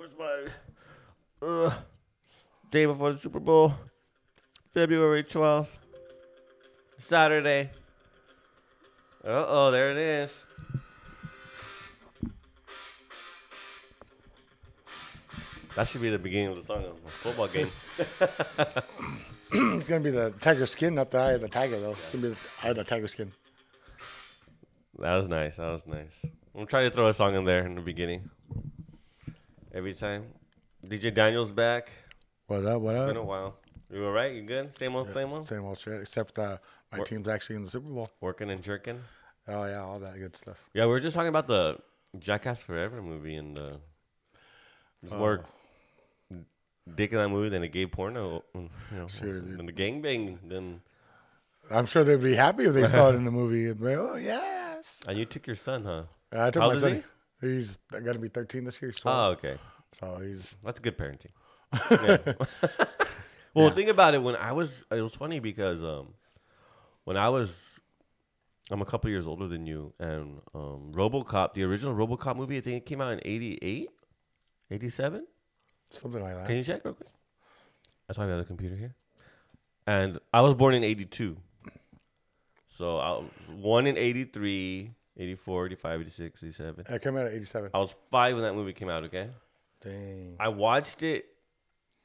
Where's my uh, day before the Super Bowl? February 12th. Saturday. Uh oh, there it is. That should be the beginning of the song of a football game. it's gonna be the tiger skin, not the eye of the tiger though. It's gonna be the eye of the tiger skin. That was nice. That was nice. I'm trying to throw a song in there in the beginning. Every time. DJ Daniels back. What up? What It's been a while. You all right? You good? Same old, same old. Same old shit. Except uh, my What- team's actually in the Super Bowl. Working and jerking. Oh yeah, all that good stuff. Yeah, we were just talking about the Jackass Forever movie and the. There's more dick in that movie than a gay porno. You know, Sure, than the gangbang. Then I'm sure they'd be happy if they saw it in the movie. And be, oh yes. and you took your son, huh? I took How my old is He's gonna be 13 this year. 12. Oh, okay. so he's That's good parenting. Yeah. well, think about it. When I was, it was funny because um, when I was, I'm a couple years older than you, and um, RoboCop, the original RoboCop movie, I think it came out in '88, '87. something like that. Can you check real quick? That's why we have the computer here. And I was born in 82. So I was one in 83, 84, 85, 86, 87. I came out at 87. I was five when that movie came out, okay? Dang. I watched it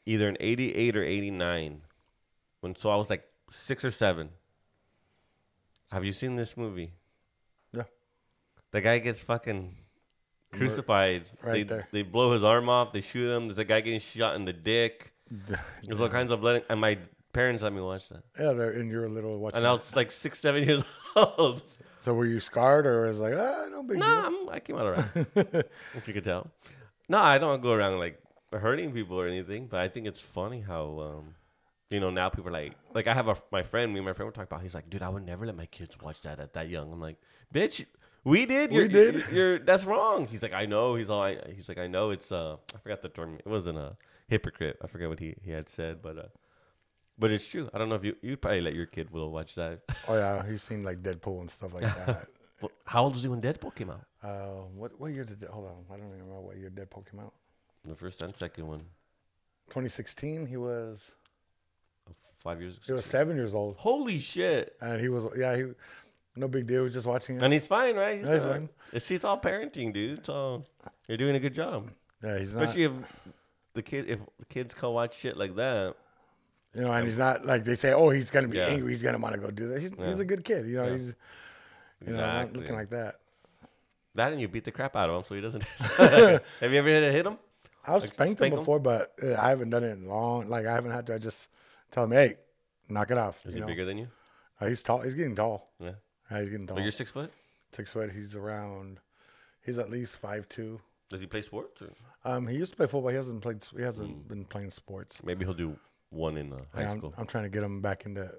either in 88 or 89. When so I was like 6 or 7. Have you seen this movie? Yeah. The guy gets fucking crucified. Right they there. they blow his arm off, they shoot him. There's a guy getting shot in the dick. There's all kinds of blood and my parents let me watch that. Yeah, they're in your little watching. And I was like 6 7 years old. so were you scarred or was like ah no big Nah, I'm, I came out alright. if you could tell. No, I don't go around like hurting people or anything, but I think it's funny how, um, you know, now people are like, like I have a my friend, me and my friend were talking about. He's like, dude, I would never let my kids watch that at that young. I'm like, bitch, we did. We You're, did. You're, you're- that's wrong. He's like, I know. He's all. I, he's like, I know. It's uh, I forgot the term. It wasn't a hypocrite. I forget what he he had said, but uh, but it's true. I don't know if you you probably let your kid will watch that. Oh yeah, he's seen like Deadpool and stuff like that. Well, How old was he when Deadpool came out? uh, what what year did hold on? I don't even remember what year Deadpool came out. The first and second one, 2016. He was five years. he was seven years old, Holy shit! and he was yeah he no big deal. He was just watching it. And he's fine, right? He's Yeah, he's fine. fine. It's, it's all parenting, dude. So you're doing a good job. Yeah, he's not. Especially if the kid, if the kids can watch shit like that. You know, and he's not like they say, oh, he's gonna be Yeah. angry. He's gonna want to go do that. He's, he's Yeah. a good kid. You know, he's you know not Exactly. looking like that. That and you beat the crap out of him, so he doesn't. Have you ever hit, hit him? I've spanked spank him before, but uh, I haven't done it in long. Like I haven't had to. I just tell him, hey, knock it off. Is you he know? bigger than you? Uh, he's tall. He's getting tall. Yeah. He's getting tall. You're six foot. Six foot. He's around. He's at least five two. Does he play sports? Or Um, he used to play football. He hasn't played. He hasn't been playing sports. maybe he'll do one in uh, high Yeah, I'm, school. I'm trying to get him back into.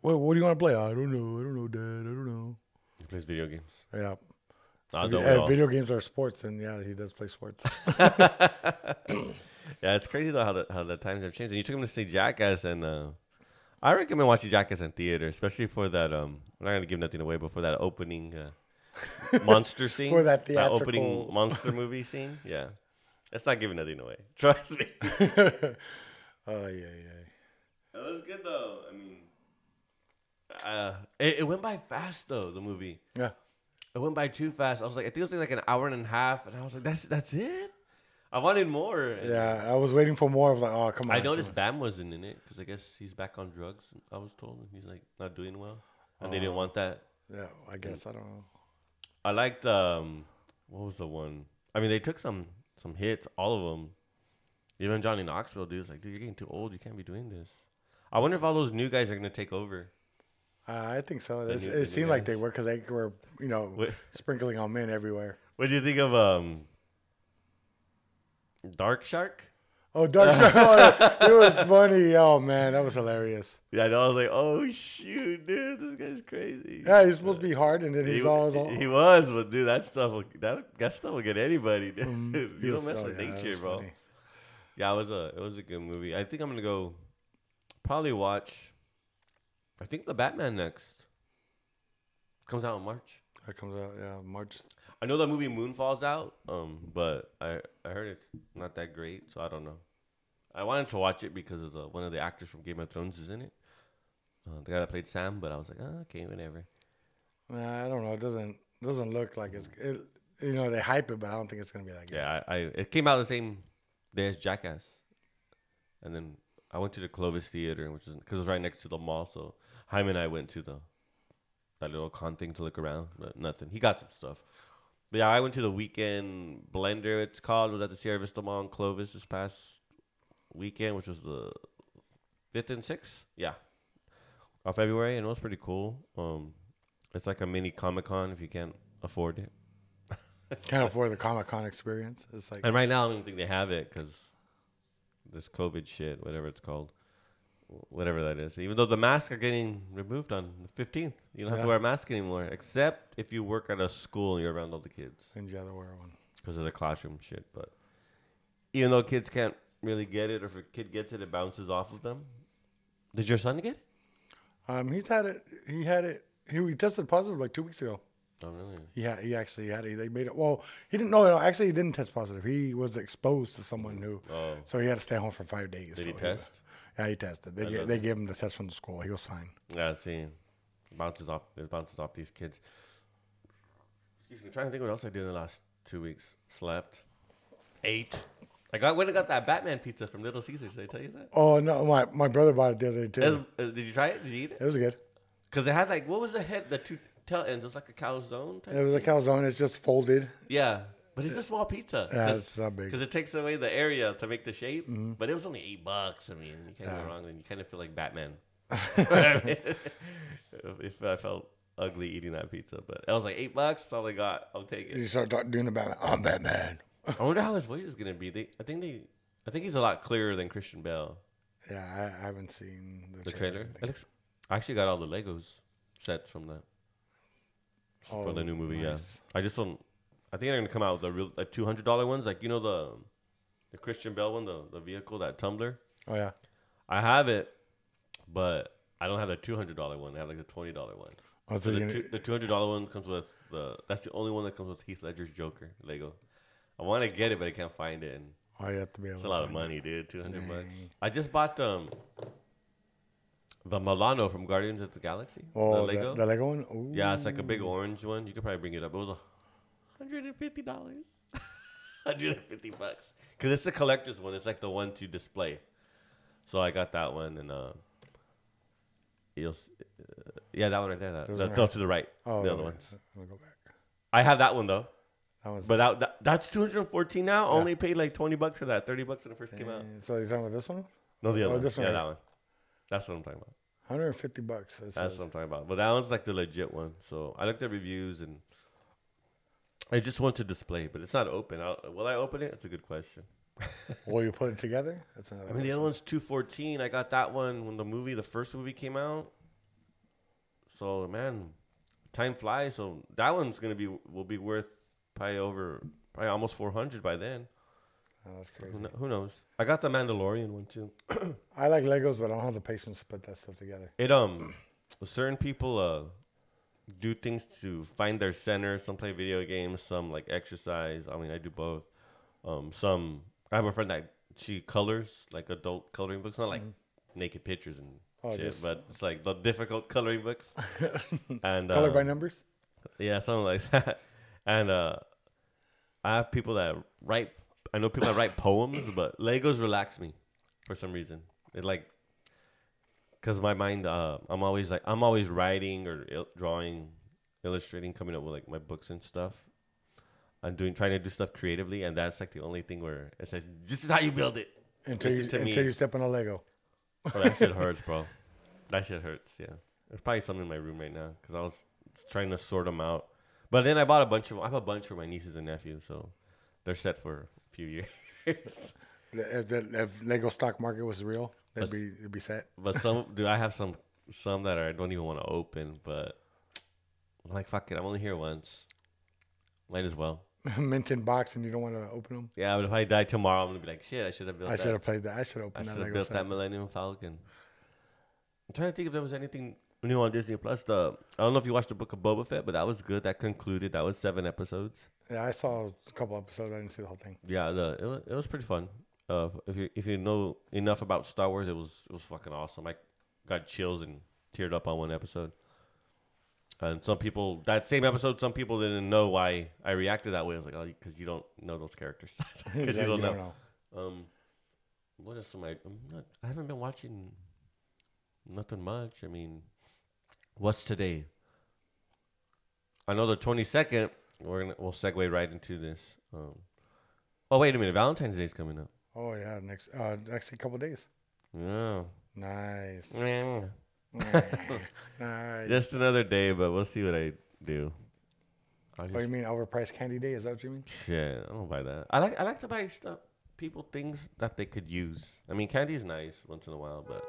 What, what do you want to play? I don't know. I don't know, Dad. I don't know. He plays video games. Yeah. I If, don't if video games are sports, and yeah, he does play sports. Yeah, it's crazy though how the how the times have changed. And you took him to see Jackass, and uh, I recommend watching Jackass in theater, especially for that. Um, I'm not gonna give nothing away, but for that opening uh, monster scene, For that opening theatrical- monster movie scene. Yeah, it's not giving nothing away. Trust me. Oh yeah, yeah. It was good though. I mean, uh, it, it went by fast though. The movie. Yeah. It went by too fast. I was like, I think it was like an hour and a half, and I was like, that's that's it. I wanted more. Yeah, I was waiting for more. I was like, oh, come on. I noticed. Bam wasn't in it because I guess he's back on drugs. I was told he's like not doing well, and they didn't want that. Yeah, I guess I don't know. I liked um, what was the one? I mean, they took some some hits, all of them. Even Johnny Knoxville, dude, was like, dude, you're getting too old. You can't be doing this. I wonder if all those new guys are gonna take over. Uh, I think so. It's- new- it seemed like they were because they were, you know, What- sprinkling on men everywhere. What do you think of um, Dark Shark? Oh, Dark Shark! oh, it was funny. Oh man, that was hilarious. Yeah, I know. I was like, oh shoot, dude, this guy's crazy. Yeah, he's supposed to be hard, and then He, he's always all. he was, but dude, that stuff will that that stuff will get anybody. Dude. he you don't mess with yeah, nature, bro. funny. Yeah, it was a it was a good movie. I think I'm gonna go probably watch. I think the Batman next comes out in March. That comes out, yeah, March. I know the movie Moonfall's out, um, but I I heard it's not that great, so I don't know. I wanted to watch it because of the, one of the actors from Game of Thrones is in it. Uh, the guy that played Sam, but I was like, oh, okay, whatever. Nah, I don't know. It doesn't doesn't look like it's. It, you know, they hype it, but I don't think it's gonna be that good. Yeah, I, I it came out the same as Jackass, and then I went to the Clovis Theater, which is because it was right next to the mall. So Jaime and I went to the that little con thing to look around, but nothing. He got some stuff. But yeah, I went to the weekend blender. It's called was at the Sierra Vista Mall in Clovis this past weekend, which was the fifth and sixth. Yeah, of February, and it was pretty cool. Um, it's like a mini Comic Con if you can't afford it. Can't afford the Comic Con experience. It's like And right now, I don't think they have it because this COVID shit, whatever it's called, whatever that is. Even though the masks are getting removed on the fifteenth, you don't have Yeah. to wear a mask anymore, except if you work at a school and you're around all the kids and you other wear one. because of the classroom shit. But even though kids can't really get it, or if a kid gets it, it bounces off of them. Did your son get it? Um, he's had it. He had it. He, he tested positive like two weeks ago. Oh, really? Yeah, he actually had it. They made it. Well, he didn't know. No, actually, he didn't test positive. He was exposed to someone who. Oh. So he had to stay home for five days. Did he So test? yeah, he tested. They love they gave him the test from the school. He was fine. Yeah, see, it bounces off. It bounces off these kids. Excuse me. trying to think what else I did in the last two weeks. Slept, ate. I got went and got that Batman pizza from Little Caesars. Did I tell you that? Oh no, my my brother bought it the other day too. Was- uh, did you try it? Did you eat it? it was good. Because it had like what was the head? The two tail ends. It was like a calzone. Type It was a calzone. It's just folded. yeah, but it's a small pizza. Yeah, it's not big. Because it takes away the area to make the shape. Mm-hmm. But it was only eight bucks. I mean, you can't go wrong. And you kind of feel like Batman. if I felt ugly eating that pizza, but it was like eight bucks. That's all I got. I'll take it. You start doing the Batman. I'm Batman. I wonder how his voice is gonna be. They, I think they, I think he's a lot clearer than Christian Bale. Yeah, I, I haven't seen the, The trailer. It looks. I actually got all the Legos sets from that. For the Oh, new movie, nice. yeah. I just don't. I think they're gonna come out with the real like two hundred dollar ones, like you know the, the Christian Bale one, the the vehicle that tumbler. Oh yeah. I have it, but I don't have the two hundred dollar one. I have like the twenty dollar one. Oh, so So the, gonna- two, the two hundred dollar one comes with the. That's the only one that comes with Heath Ledger's Joker Lego. I want to get it, but I can't find it. And oh, you have to be able. it's a lot of find it. money, dude. Two hundred bucks. I just bought um the Milano from Guardians of the Galaxy. Oh, the the Lego. the Lego one. Ooh. yeah, it's like a big orange one. You could probably bring it up. It was a hundred and fifty dollars. hundred and fifty bucks. Cause it's the collector's one. It's like the one to display. So I got that one, and uh, you'll, uh, yeah, that one right there. That, the, are- no, to the right. Oh, the other okay. ones. I'll go back. I have that one though, That was. but that, that that's two hundred and fourteen now. Only paid like twenty bucks for that. Thirty bucks when it first came out. So you're talking about this one? No, the Oh, other one. this one Yeah, right that one. That's what I'm talking about. 150 bucks. That's says. what I'm talking about. But that one's like the legit one. So I looked at reviews and I just want to display, but it's not open. I'll, will I open it? It's a good question. Will you put it together? That's another. I mean, the other one's 214. I got that one when the movie, the first movie came out. So man, time flies. So that one's gonna be will be worth probably over probably almost 400 by then. Oh, that's Who, crazy. kno- who knows? I got the Mandalorian one too. I like Legos, but I don't have the patience to put that stuff together. It um, certain people uh do things to find their center. Some play video games, some like exercise. I mean, I do both. Um, some I have a friend that she colors like adult coloring books, not like naked pictures and Oh, shit, just- but it's like the difficult coloring books. and Color by um, numbers. yeah, something like that. And uh, I have people that write. I know people that write poems, but Legos relax me for some reason. It like, cause my mind, uh, I'm always like, I'm always writing or il- drawing, illustrating, coming up with like my books and stuff. I'm doing, trying to do stuff creatively, and that's like the only thing where it says, "This is how you build it." Until you, until me. you step on a Lego. Oh, that shit hurts, bro. That shit hurts. Yeah, there's probably something in my room right now because I was trying to sort them out. But then I bought a bunch of. I have a bunch for my nieces and nephews, so they're set for few years. If, the, if Lego stock market was real, they'd That's- be it'd be set. but some, do I have some some that are, I don't even want to open. But I'm like, fuck it, I'm only here once. Might as well. Mint in box, and you don't want to open them. Yeah, but if I die tomorrow, I'm gonna be like, shit, I should have built I should have played that. I should have I opened should that have built set. that Millennium Falcon. I'm trying to think if there was anything new on Disney Plus. The I don't know if you watched the Book of Boba Fett, but that was good. That concluded. That was seven episodes. Yeah, I saw a couple episodes. I didn't see the whole thing. Yeah, the it was, it was pretty fun. Uh, if you if you know enough about Star Wars, it was it was fucking awesome. I got chills and teared up on one episode. And some people that same episode, some people didn't know why I reacted that way. I was like, oh, because you don't know those characters, because Yeah, you don't you know. know. Um, what else am I? I'm not, I haven't been watching nothing much. I mean, what's today? I know the twenty second. We're gonna we'll segue right into this. Um, oh wait a minute, Valentine's Day's coming up. Oh yeah, next uh next couple days. Yeah, Nice. Yeah. nice. just another day, but we'll see what I do. I What do you mean overpriced candy day? Is that what you mean? Shit, I don't buy that. I like I like to buy stuff, people things that they could use. I mean, candy is nice once in a while, but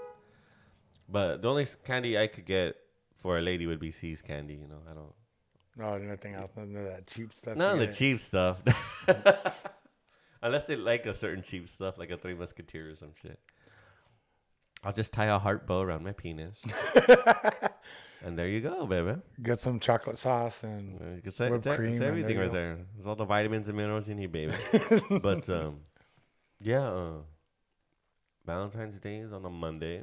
but the only candy I could get for a lady would be See's candy. You know, I don't No, nothing else. None of that cheap stuff. none of the cheap stuff, unless they like a certain cheap stuff, like a Three Musketeer or some shit. I'll just tie a heart bow around my penis, and there you go, baby. Get some chocolate sauce and Uh, It's, it's, Whipped it's cream, and everything there right go. there. There's all the vitamins and minerals you need, baby. but um, yeah, uh, Valentine's Day is on a Monday,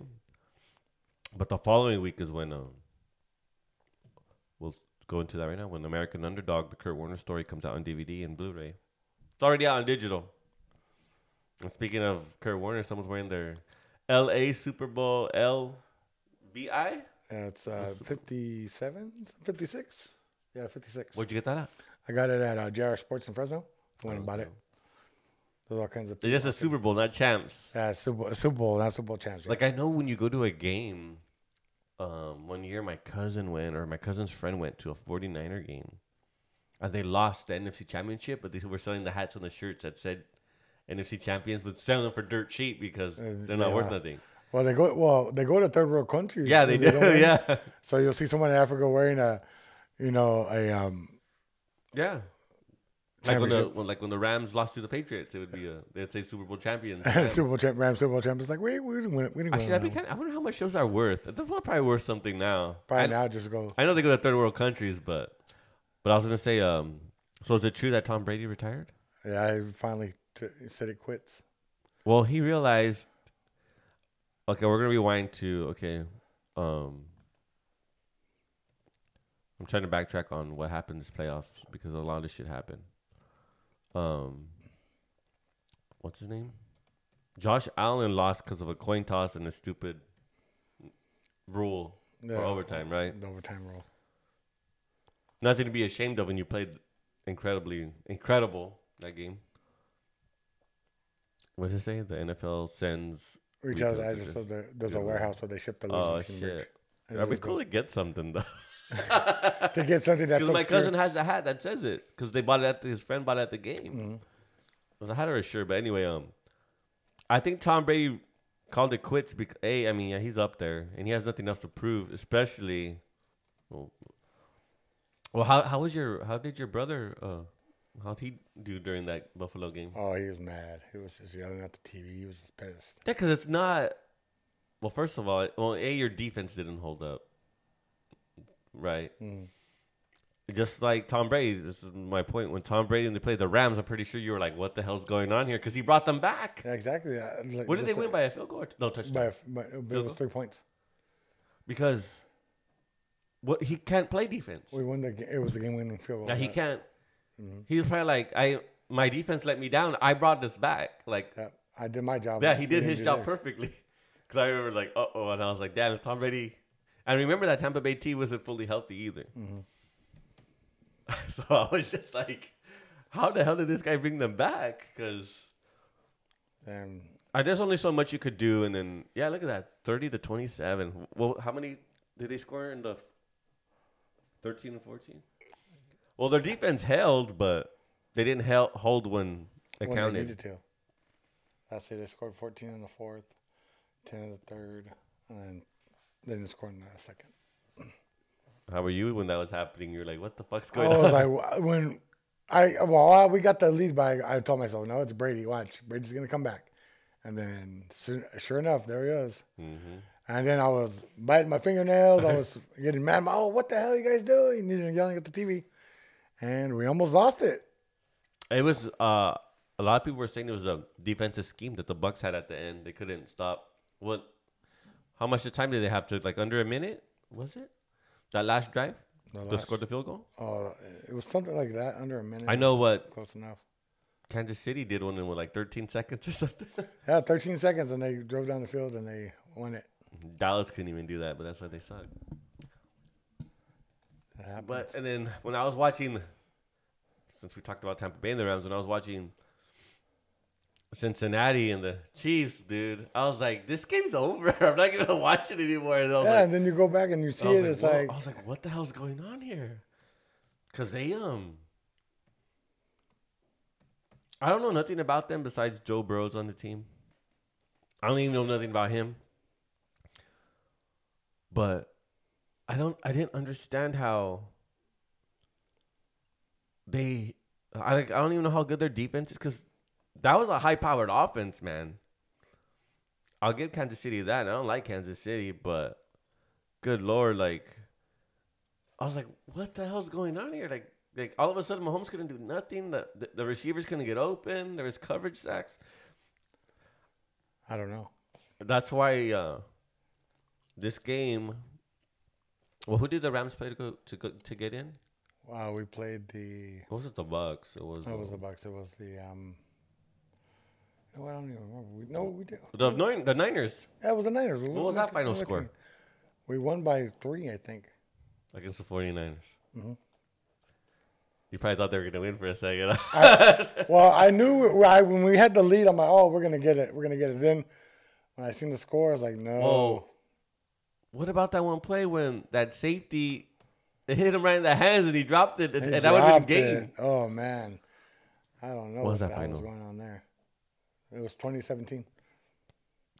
but the following week is when um, go into that right now. When American Underdog, the Kurt Warner story, comes out on DVD and Blu-ray. It's already out on digital. And speaking of Kurt Warner, someone's wearing their L.A. Super Bowl LVI. it's uh, 57, 56. Yeah, 56. Where'd you get that at? I got it at uh, JR Sports in Fresno. I went and bought it. There's all kinds of. It's just a Super Bowl, not champs. Yeah, Super Bowl, Super Bowl, not Super Bowl champs. Yeah. Like I know when you go to a game, um, one year my cousin went or my cousin's friend went to a 49er game. And they lost the NFC championship, but they were selling the hats and the shirts that said NFC champions, but selling them for dirt cheap because they're not worth yeah. nothing. well, they go. Well, they go to third world countries. Yeah, they when do. Yeah, So you'll see someone in Africa wearing a, you know, a um. yeah. Like when, the, when, like when the Rams lost to the Patriots, it would be a they'd say Super Bowl champions. Super Bowl champ, Rams Super Bowl champ. It's like wait, we didn't win. it. We didn't Actually, win. that'd be kind. I wonder how much those are worth. They're probably worth something now. Probably I- now just go. I know they go to third world countries, but but I was gonna say, um, so is it true that Tom Brady retired? Yeah, I finally t- said it quits. Well, he realized. Okay, we're gonna rewind to okay. Um, I'm trying to backtrack on what happened this playoffs because a lot of shit happened. Um, what's his name? Josh Allen lost because of a coin toss and a stupid rule Yeah, for overtime, right? The overtime rule. Nothing to be ashamed of when you played incredibly incredible that game. What does it say? The NFL sends. Repost I just said there, there's a warehouse where they ship the Oh losing team merch. shit! It That'd be cool to get something though. to get something that's Because my obscure. cousin has a hat that says it. Because they bought it at the, his friend bought it at the game. Mhm. It was a hat or a shirt, but anyway, um, I think Tom Brady called it quits because a, I mean, yeah, he's up there and he has nothing else to prove, especially. Well, well how how was your how did your brother uh how'd he do during that Buffalo game? Oh, he was mad. He was just yelling at the TV. He was just pissed. Yeah, because it's not. Well, first of all, well, a your defense didn't hold up, right? Mm. Just like Tom Brady, this is my point. When Tom Brady and they played the Rams, I'm pretty sure you were like, "What the hell's going on here?" Because he brought them back. Yeah, exactly. Yeah, like, What did they just win by a field goal? Or no touchdown. By, by, but Field it was three points. because what he can't play defense. We won the. It was the game-winning field goal. Yeah, he can't. Mhm. He was probably like, "I my defense let me down. I brought this back." Like, Yeah, I did my job. yeah, he did his job theirs. perfectly. Because I remember like, "Uh oh," and I was like, "Damn, if Tom Brady." And remember that Tampa Bay team wasn't fully healthy either. Mhm. so I was just like, "How the hell did this guy bring them back?" Because And Uh, there's only so much you could do, and then yeah, look at that, thirty to twenty-seven. Well, how many did they score in the thirteen and fourteen? Well, their defense held, but they didn't hel- hold when it when they counted. needed to. I say they scored 14 in the fourth, 10 in the third, and then they didn't score in the second. How were you when that was happening? You're like, what the fuck's going on?" I was on? like, when I well, we got the lead by. I told myself, no, it's Brady. Watch, Brady's gonna come back. And then, soon, sure enough, there he was. hmm And then I was biting my fingernails. I was getting mad. Oh, what the hell are you guys doing? And yelling at the TV. And we almost lost it. It was uh, a lot of people were saying it was a defensive scheme that the Bucs had at the end. They couldn't stop. What? How much time did they have to? Like under a minute? Was it that last drive The to last- score the field goal? Oh, it was something like that, under a minute. I know what Close enough. Kansas City did one in what, like 13 seconds or something. Yeah, 13 seconds, and they drove down the field and they won it. Dallas couldn't even do that, but that's why they suck. But and then when I was watching, since we talked about Tampa Bay and the Rams, when I was watching Cincinnati and the Chiefs, dude, I was like, this game's over. I'm not gonna watch it anymore. And yeah, like, and then you go back and you see it. like, it's "Whoa." like, I was like, what the hell's going on here? Cause they um, I don't know nothing about them besides Joe Burrow's on the team. I don't even know nothing about him. But I don't. I didn't understand how they. I like. I don't even know how good their defense is because that was a high-powered offense, man. I'll give Kansas City that. I don't like Kansas City, but good lord, like I was like, what the hell's going on here? Like, like all of a sudden, Mahomes couldn't do nothing. The the, the receivers couldn't get open. There was coverage sacks. I don't know. That's why uh, this game. Well, who did the Rams play to go to go, to get in? Wow, we played the. It wasn't the Bucs. It was. That was uh, the Bucs. It was the. um No, I don't even remember. We, no, we did. the Nin- the Niners Yeah, it was the Niners. What was that final we won the score? We won by three, I think. against the 49ers. Mhm. You probably thought they were gonna win for a second. Well, I knew I, when we had the lead. I'm like, oh, we're gonna get it. We're gonna get it. Then when I seen the score, I was like, no. Whoa. What about that one play when that safety it hit him right in the hands and he dropped it, and, He and that would have been it. game? Oh man, I don't know What what, was that that final? was going on there. It was 2017.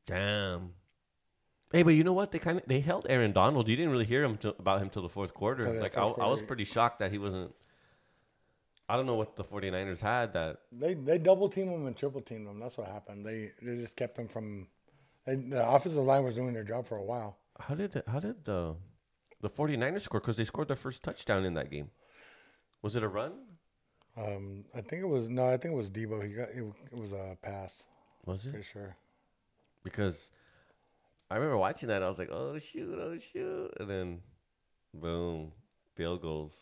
Damn. Hey, but you know what? They kind of they held Aaron Donald. You didn't really hear him till, about him till the fourth quarter. Till like I, I was pretty shocked that he wasn't. I don't know what the 49ers had that. They they double team him and triple teamed him. That's what happened. They they just kept him from. They, the offensive line was doing their job for a while. How did the, how did the the 49ers score? Because they scored their first touchdown in that game. Was it a run? Um, I think it was no, I think it was Deebo. He got it, it was a pass. Was it? Pretty sure. because I remember watching that. I was like, "Oh shoot! Oh shoot!" And then, boom, field goals.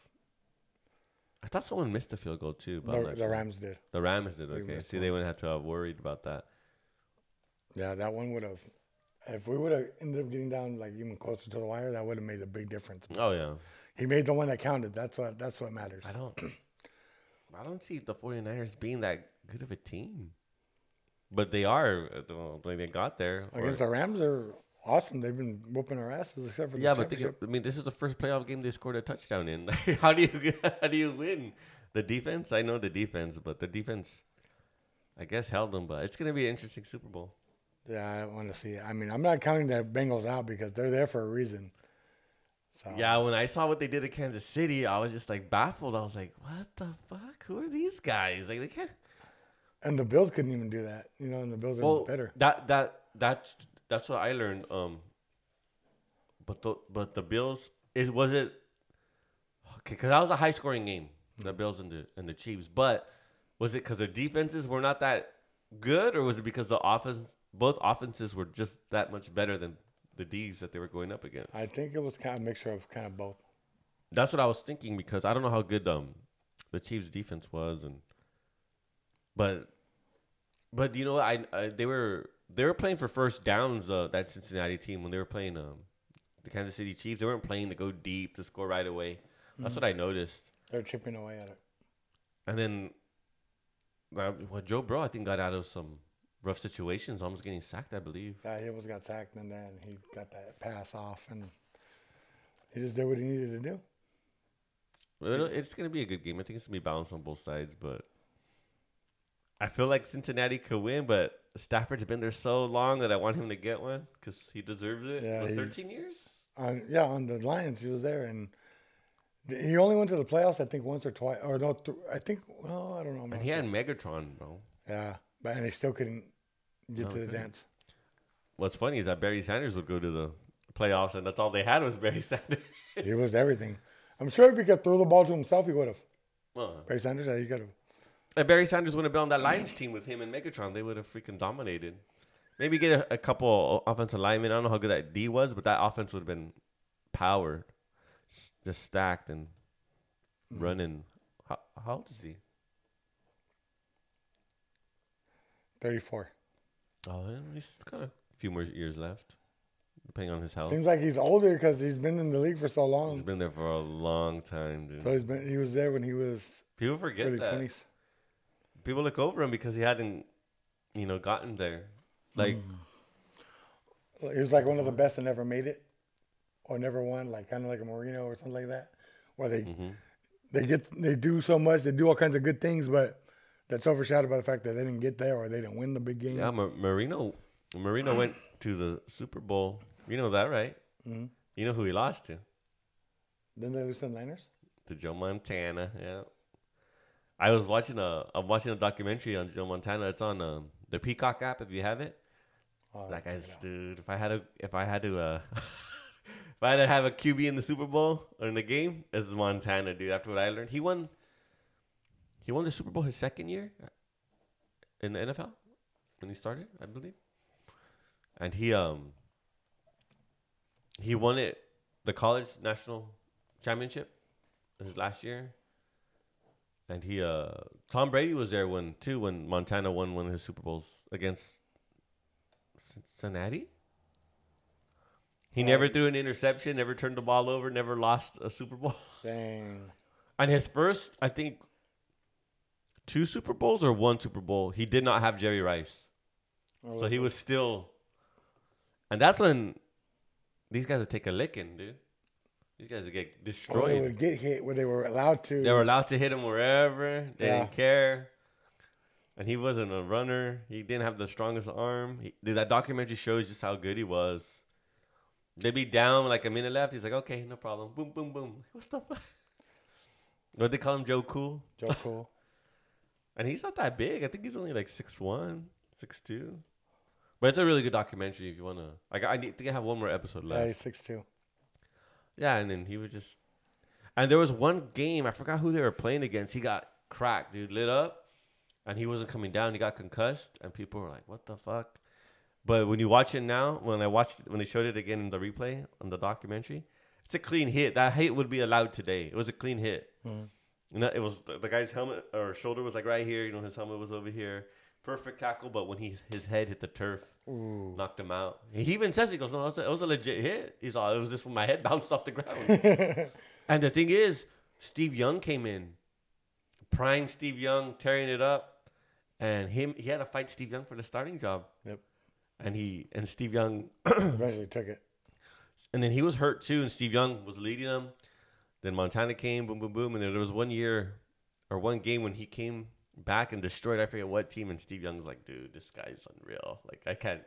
I thought someone missed a field goal too, but The, the sure. Rams did. The Rams did okay. See, they wouldn't have to have worried about that. Yeah, that one would have. If we would have ended up getting down like even closer to the wire, that would have made a big difference. Oh yeah, He made the one that counted. That's what that's what matters. I don't, I don't see the 49ers being that good of a team, but they are. uh, When they got there, or- Against the Rams, they're awesome. They've been whooping our asses except for the yeah, but think. I mean, this is the first playoff game they scored a touchdown in. how do you how do you win? The defense, I know the defense, but the defense, I guess, held them. But it's gonna be an interesting Super Bowl. Yeah, I want to see it. I mean, I'm not counting the Bengals out because they're there for a reason. So Yeah, when I saw what they did at Kansas City, I was just like baffled. I was like, "What the fuck? Who are these guys? Like they can't." and the Bills couldn't even do that. You know, and the Bills are Well, better. that that that's that's what I learned. Um, but the but the Bills is was it okay? Because that was a high scoring game, the Bills and the and the Chiefs. But was it because their defenses were not that good, or was it because the offense both offenses were just that much better than the D's that they were going up against? I think it was kind of a mixture of kind of both. That's what I was thinking because I don't know how good um the Chiefs defense was and but but you know I, I they were they were playing for first downs uh, that Cincinnati team when they were playing um the Kansas City Chiefs they weren't playing to go deep to score right away. That's what I noticed. They're chipping away at it. And then uh, well, Joe Burrow I think got out of some rough situations, almost getting sacked, I believe. Yeah, he almost got sacked, and then he got that pass off, and he just did what he needed to do. It's gonna be a good game. I think it's gonna be balanced on both sides, but I feel like Cincinnati could win. But Stafford's been there so long that I want him to get one because he deserves it. Yeah, What, thirteen years. On yeah, on the Lions, he was there, and he only went to the playoffs, I think, once or twice, or no, th- I think. Well, I don't know. I'm And he sure. had Megatron, bro. yeah, but and he still couldn't get No, to the dance. what's funny is that Barry Sanders would go to the playoffs, and that's all they had was Barry Sanders. He was everything. I'm sure if he could throw the ball to himself, he would have. Well, Barry Sanders, yeah, he could have. If Barry Sanders would have been on that Lions team with him and Megatron, they would have freaking dominated. Maybe get a, a couple offensive linemen. I don't know how good that D was, but that offense would have been powered, just stacked and mm. running. How, how old is he? 34. Oh, he's got a few more years left, depending on his health. Seems like he's older because he's been in the league for so long. He's been there for a long time, dude. So he's been he was there when he was People forget early that. twenties. People look over him because he hadn't, you know, gotten there. Like, He was like one of the best and never made it, or never won, like kind of like a Marino or something like that, where they mhm. they get they do so much, they do all kinds of good things, but that's overshadowed by the fact that they didn't get there or they didn't win the big game. yeah, Mar- Marino, Marino went to the Super Bowl. You know that, right? Mhm. You know who he lost to? Didn't they lose to the Niners? To Joe Montana. Yeah. I was watching a I'm watching a documentary on Joe Montana. It's on um, the Peacock app if you have it. Oh, it guy's out. dude. If I had to, if I had to, uh, if I had to have a QB in the Super Bowl or in the game, it's Montana, dude. After what I learned, he won. He won the Super Bowl his second year in the NFL when he started, I believe. And he um. He won it, the college national championship, his last year. And he uh Tom Brady was there when too when Montana won one of his Super Bowls against Cincinnati. He never threw an interception, never turned the ball over, never lost a Super Bowl. Dang. And his first, I think, two Super Bowls or one Super Bowl, he did not have Jerry Rice. Oh, So he was still, and that's when these guys would take a licking, dude. These guys would get Or they destroyed. would get hit where they were allowed to. They were allowed to hit him wherever. They Yeah. didn't care. And he wasn't a runner. He didn't have the strongest arm. He, dude, that documentary shows just how good he was. They'd be down like a minute left. He's like, okay, no problem. Boom, boom, boom. What the fuck? What they call him, Joe Cool? Joe Cool. And he's not that big. I think he's only like 6'1", 6'2". But it's a really good documentary if you want to. Like, I think I have one more episode left. yeah, he's six two. Yeah, and then he was just, and there was one game I forgot who they were playing against. He got cracked, dude, lit up, and he wasn't coming down. He got concussed, and people were like, "What the fuck?" But when you watch it now, when I watched when they showed it again in the replay on the documentary, it's a clean hit. That hit would be allowed today. It was a clean hit. Mhm. And that, it was the, guy's helmet or shoulder was like right here. You know, his helmet was over here. Perfect tackle, but when he his head hit the turf, Ooh. knocked him out. He even says he goes, "No, it was a, was a legit hit." He's all, "It was just when my head bounced off the ground." and the thing is, Steve Young came in, prime Steve Young, tearing it up, and him he had to fight Steve Young for the starting job. Yep. And he and Steve Young, Eventually took it. and then he was hurt too, and Steve Young was leading them. Then Montana came, boom, boom, boom, and then there was one year or one game when he came back and destroyed I forget what team, and Steve Young's like, dude, this guy's unreal. Like I can't.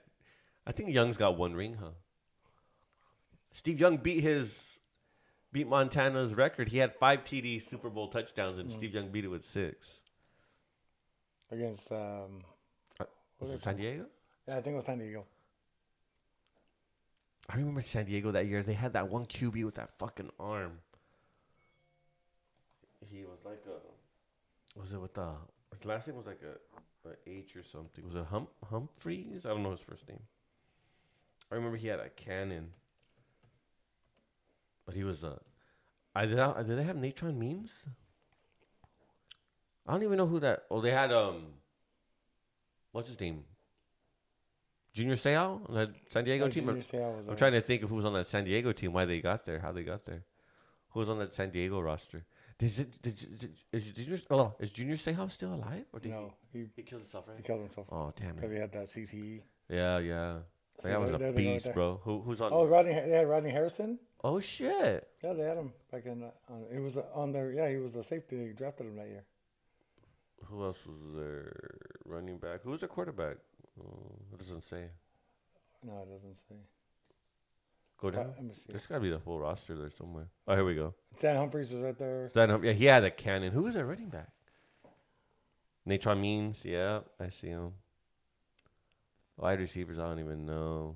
I think Young's got one ring, huh? Steve Young beat his beat Montana's record. He had five TD Super Bowl touchdowns, and Steve Young beat it with six. Against um Was it San Diego? yeah, I think it was San Diego. I remember San Diego that year. They had that one QB with that fucking arm. He was like a. Was it with the. His last name was like a, a H or something. Was it hum, Humphries? I don't know his first name. I remember he had a cannon. But he was a. I did. I, did they have Natrone Means? I don't even know who that. Oh, they had um. What's his name? Junior Seau on that San Diego Yeah, team. Junior Seau was I'm trying to think of who was on that San Diego team, why they got there, how they got there. Who was on that San Diego roster? Is it, did, did, is Junior, oh, is Junior Seau still alive? Or did No, he, he, he killed himself, right? he killed himself Oh, damn because it. he had that. CTE. Yeah, yeah. So That was there- a there they go beast, there. bro. Who, who's on? Oh, Rodney. They had Rodney Harrison. oh, shit. Yeah, they had him back in. Uh, on, it was uh, on their. Yeah, he was a safety. They drafted him that year. Who else was there? Running back. Who was the quarterback? Oh, it doesn't say. No, it doesn't say. Go down. let me see. There's got to be the full roster there somewhere. Oh, here we go. Stan Humphries was right there. Stan Hump- yeah, he had a cannon. Who was that running back? Natrone Means, yeah, I see him. Wide receivers, I don't even know.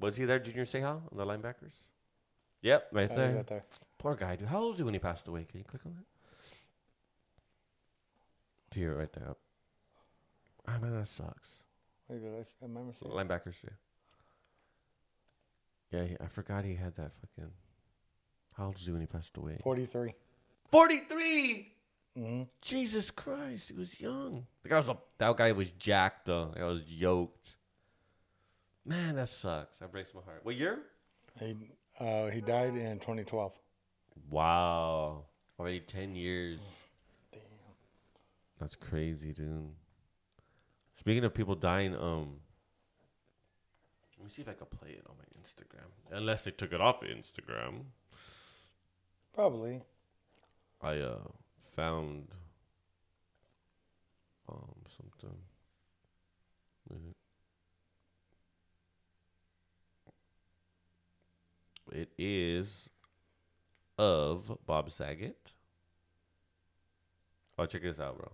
Was he there, Junior Seau, on the linebackers? Yep, right Oh, there. right there. Poor guy, dude. How old was he when he passed away? Can you click on that? To Here, right there. Up. Ah, man, that sucks. Wait, I, s- am I missing? Linebackers, yeah. Yeah, he, I forgot he had that fucking. How old was he when he passed away? 43. 43! Mm-hmm. Jesus Christ, he was young. The guy was a, that guy was jacked though. That was yoked. Man, that sucks. That breaks my heart. What year? He, uh, he died in 2012. Wow. Already 10 years. Damn. That's crazy, dude. Speaking of people dying, um let me see if I can play it on my Instagram. Unless they took it off of Instagram. Probably. I uh found um something. It is of Bob Saget. Oh, check this out, bro.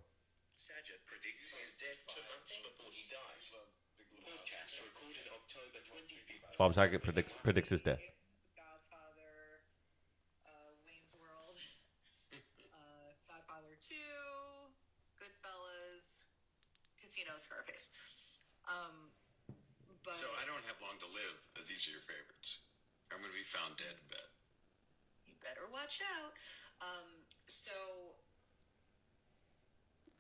Bob Saget predicts predicts his death. Godfather, uh, Wayne's World, uh, Godfather 2, Goodfellas, Casino, Scarface. Um, but So I don't have long to live, as these are your favorites. I'm going to be found dead in bed. you better watch out. Um, so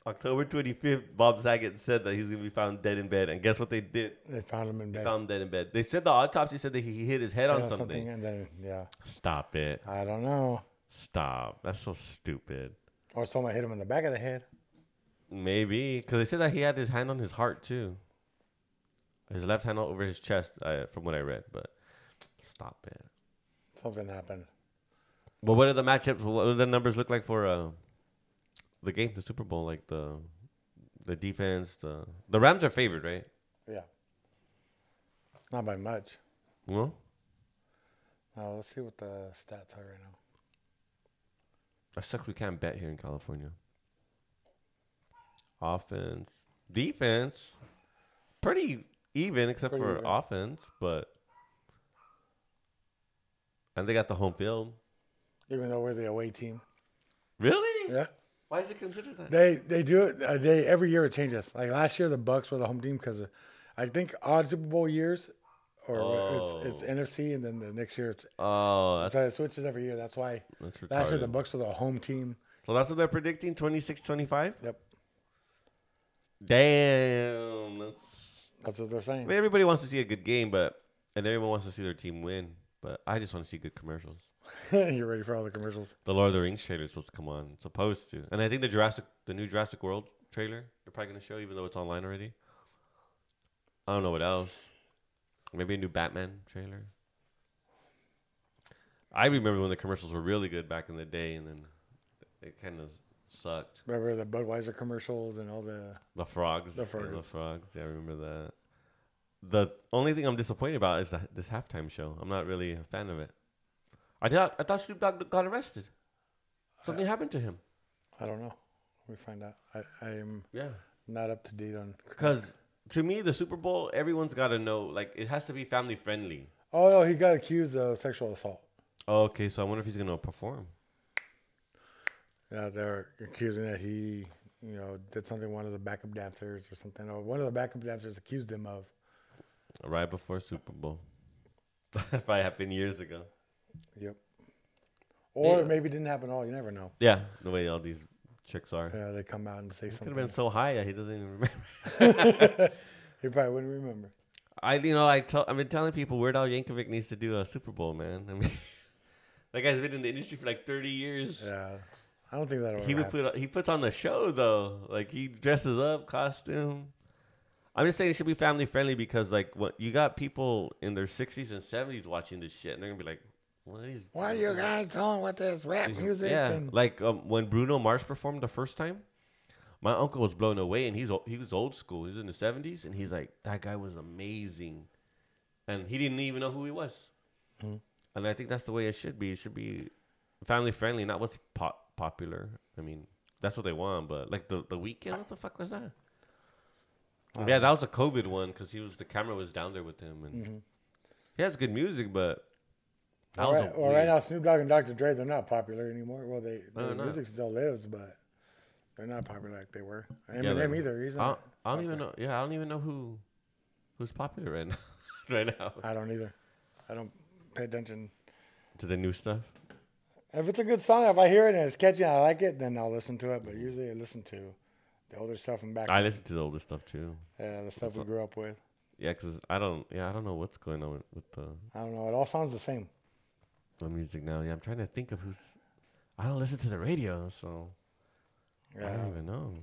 October 25th, Bob Saget said that he's going to be found dead in bed. And guess what they did? They found him in They bed. found him dead in bed. They said the autopsy said that he hit his head on Yeah, something. And then, yeah. Stop it. I don't know. Stop. That's so stupid. Or someone hit him in the back of the head. Maybe. Because they said that he had his hand on his heart, too. His left hand over his chest, I, from what I read. But stop it. Something happened. But what are the matchups? What do the numbers look like for uh, the game, the Super Bowl? Like the the defense, the the Rams are favored, right? Yeah. Not by much. No, Now uh, let's see what the stats are right now. that sucks. We can't bet here in California. Offense, defense, pretty even except Pretty for even. offense, but and they got the home field. Even though we're the away team. Really? Yeah. Why is it considered that? They they do it. Uh, they every year it changes. Like last year, the Bucs were the home team because I think odd Super Bowl years, or it's, it's Oh. NFC, and then the next year it's Oh, that's, so it switches every year. That's why that's last year the. Bucs were the home team. So that's what they're predicting 26-25? Yep, Damn, that's. that's what they're I saying. mean, everybody wants to see a good game, but and everyone wants to see their team win. But I just want to see good commercials. You're ready for all the commercials? The Lord of the Rings trailer is supposed to come on. It's supposed to, and I think the Jurassic, the new Jurassic World trailer, they're probably gonna show, even though it's online already. I don't know what else. Maybe a new Batman trailer. I remember when the commercials were really good back in the day, and then it kind of sucked. Remember the Budweiser commercials and all the The frogs. The frogs. The frogs. Yeah, I remember that. The only thing I'm disappointed about is that this halftime show. I'm not really a fan of it. I thought I thought Snoop Dogg got arrested. Something happened to him. I don't know. We find out. I I am Yeah. not up to date on. Because to me, the Super Bowl, everyone's got to know. Like, it has to be family friendly. Oh no, he got accused of sexual assault. Oh, okay, so I wonder if he's gonna perform. Yeah, they're accusing that he, you know, did something one of the backup dancers or something, or one of the backup dancers accused him of. right before Super Bowl. Probably happened years ago. Yep. Or Yeah. maybe it didn't happen at all. You never know. Yeah, the way all these chicks are. Yeah, they come out and say He could something. have been so high that he doesn't even remember. he probably wouldn't remember. I you know I tell I've been telling people Weird Al Yankovic needs to do a Super Bowl, man. I mean, that guy's been in the industry for like thirty years. Yeah, I don't think that'll. He would happen. put he puts on the show though. Like he dresses up, costume. I'm just saying it should be family friendly because like what you got people in their 60s and 70s watching this shit and they're gonna be like, what is? Why are you guys on with this rap music? Yeah, And like um, when Bruno Mars performed the first time, my uncle was blown away, and he's he was old school. He was in the seventies, and he's like, that guy was amazing, and he didn't even know who he was. Mhm. And I think that's the way it should be. It should be family friendly, not what's pop- popular. I mean, that's what they want, but like the the Weeknd, what the fuck was that? Yeah, that was the COVID one because he was the camera was down there with him, and he has good music, but that Well, was right, well, right now, Snoop Dogg and Dr. Dre, they're not popular anymore. Well, they their music still lives, but they're not popular like they were. Yeah, Eminem they're- either. He's I don't, not. I don't even know. Yeah, I don't even know who who's popular right now. right now I don't either. I don't pay attention. to the new stuff. If it's a good song, if I hear it and it's catchy and I like it, then I'll listen to it. But usually, I listen to the older stuff and back. I listen to the older stuff too. Yeah, the stuff we grew up with. Yeah, because I don't. Yeah, I don't know what's going on with, with the, I don't know. It all sounds the same. The music now. Yeah, I'm trying to think of who's. I don't listen to the radio, so I don't even know.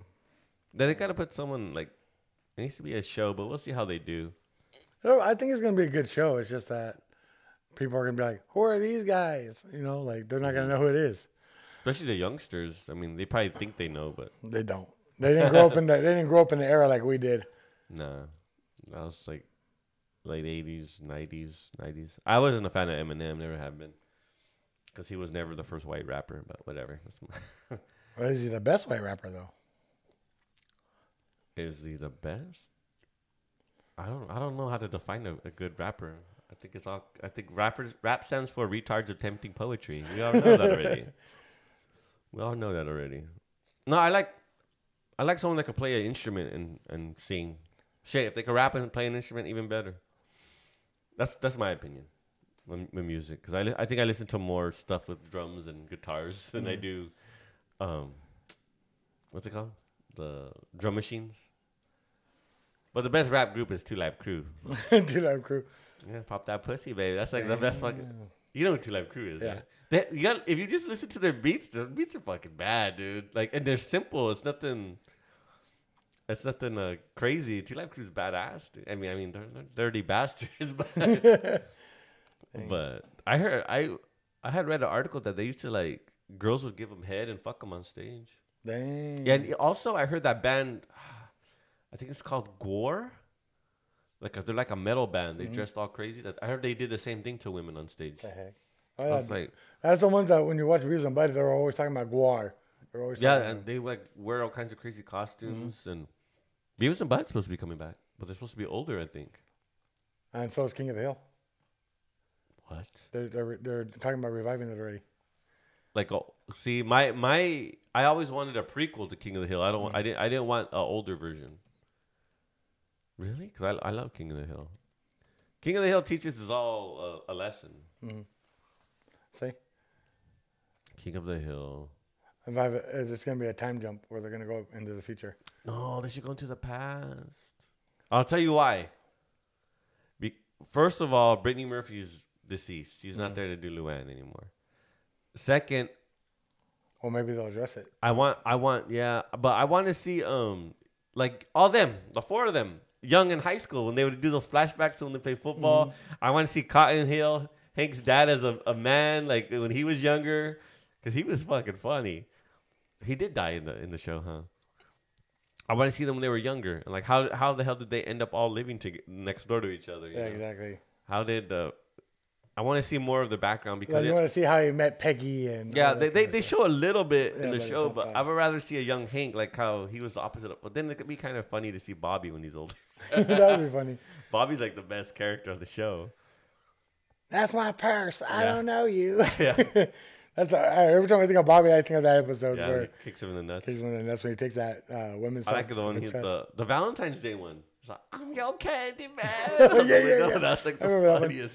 Then they gotta put someone like. It needs to be a show, but we'll see how they do. I think it's gonna be a good show. It's just that people are gonna be like, "Who are these guys?" You know, like they're not gonna mm-hmm. know who it is. Especially the youngsters. I mean, they probably think they know, but They don't. They didn't grow up in the. They didn't grow up in the era like we did. nah. That was like late '80s, '90s, '90s. I wasn't a fan of Eminem. Never have been. Because he was never the first white rapper, but whatever. Or is he the best white rapper though? Is he the best? I don't. I don't know how to define a, a good rapper. I think it's all. I think rappers rap stands for retards attempting poetry. We all know that already. We all know that already. No, I like. I like someone that can play an instrument and and sing. Shit, if they can rap and play an instrument, even better. That's that's my opinion. With music, because I li- I think I listen to more stuff with drums and guitars than I do. Um, what's it called? The drum machines. But the best rap group is Two Live Crew. Dude, I'm crew. Yeah, pop that pussy, baby. That's like the best fucking. You know what Two Live Crew is, Yeah. right? They, you got if you just listen to their beats, their beats are fucking bad, dude. Like, and they're simple. It's nothing. It's nothing uh, crazy. Two Live Crew's badass. Dude. I mean, I mean, they're, they're dirty bastards, but. but I heard I I had read an article that they used to like girls would give them head and fuck them on stage. Dang. Yeah, and also I heard that band. I think it's called Gwar. Like a, they're like a metal band. They mm-hmm. dressed all crazy. That I heard they did the same thing to women on stage. the heck? I Oh, was like, That's the ones that when you watch Beavis and Buddy, they're always talking about Gwar. They're always yeah, and they like wear all kinds of crazy costumes. Mm-hmm. And Beavis and Butthead's supposed to be coming back, but they're supposed to be older, I think. and so is King of the Hill. What? They're, they're, they're talking about reviving it already. Like, oh, see, my my, I always wanted a prequel to King of the Hill. I don't, want, I didn't, I didn't want an older version. Really? Because I, I love King of the Hill. King of the Hill teaches us all a, a lesson. Mm-hmm. See? King of the Hill. Revive it. It's going to be a time jump where they're going to go into the future. No, they should go into the past. I'll tell you why. Be- First of all, Brittany Murphy's deceased. She's not there to do Luann anymore. Second, Or maybe they'll address it. I want, I want, yeah, but I want to see, um, like all them, the four of them, young in high school when they would do those flashbacks to when they play football. I want to see Cotton Hill, Hank's dad as a, a man, like when he was younger, because he was fucking funny. He did die in the in the show, huh? I want to see them when they were younger, and like how how the hell did they end up all living to, next door to each other? you Yeah, know? exactly. How did uh, I want to see more of the background because Like you want to see how he met Peggy and yeah, they, they, they show a little bit Yeah, in the show, but. I would rather see a young Hank, like how he was the opposite. Of, but then it could be kind of funny to see Bobby when he's older. that would be funny. Bobby's like the best character of the show. That's my purse. I Yeah. don't know you. Yeah, That's uh, every time I think of Bobby, I think of that episode yeah, where he kicks him in the nuts. he's one of the that's when he takes that uh, women's. I like the one, he, self-defense the the Valentine's Day one. It's like I'm your candy man. Yeah, yeah, yeah. That's like I the remember that one.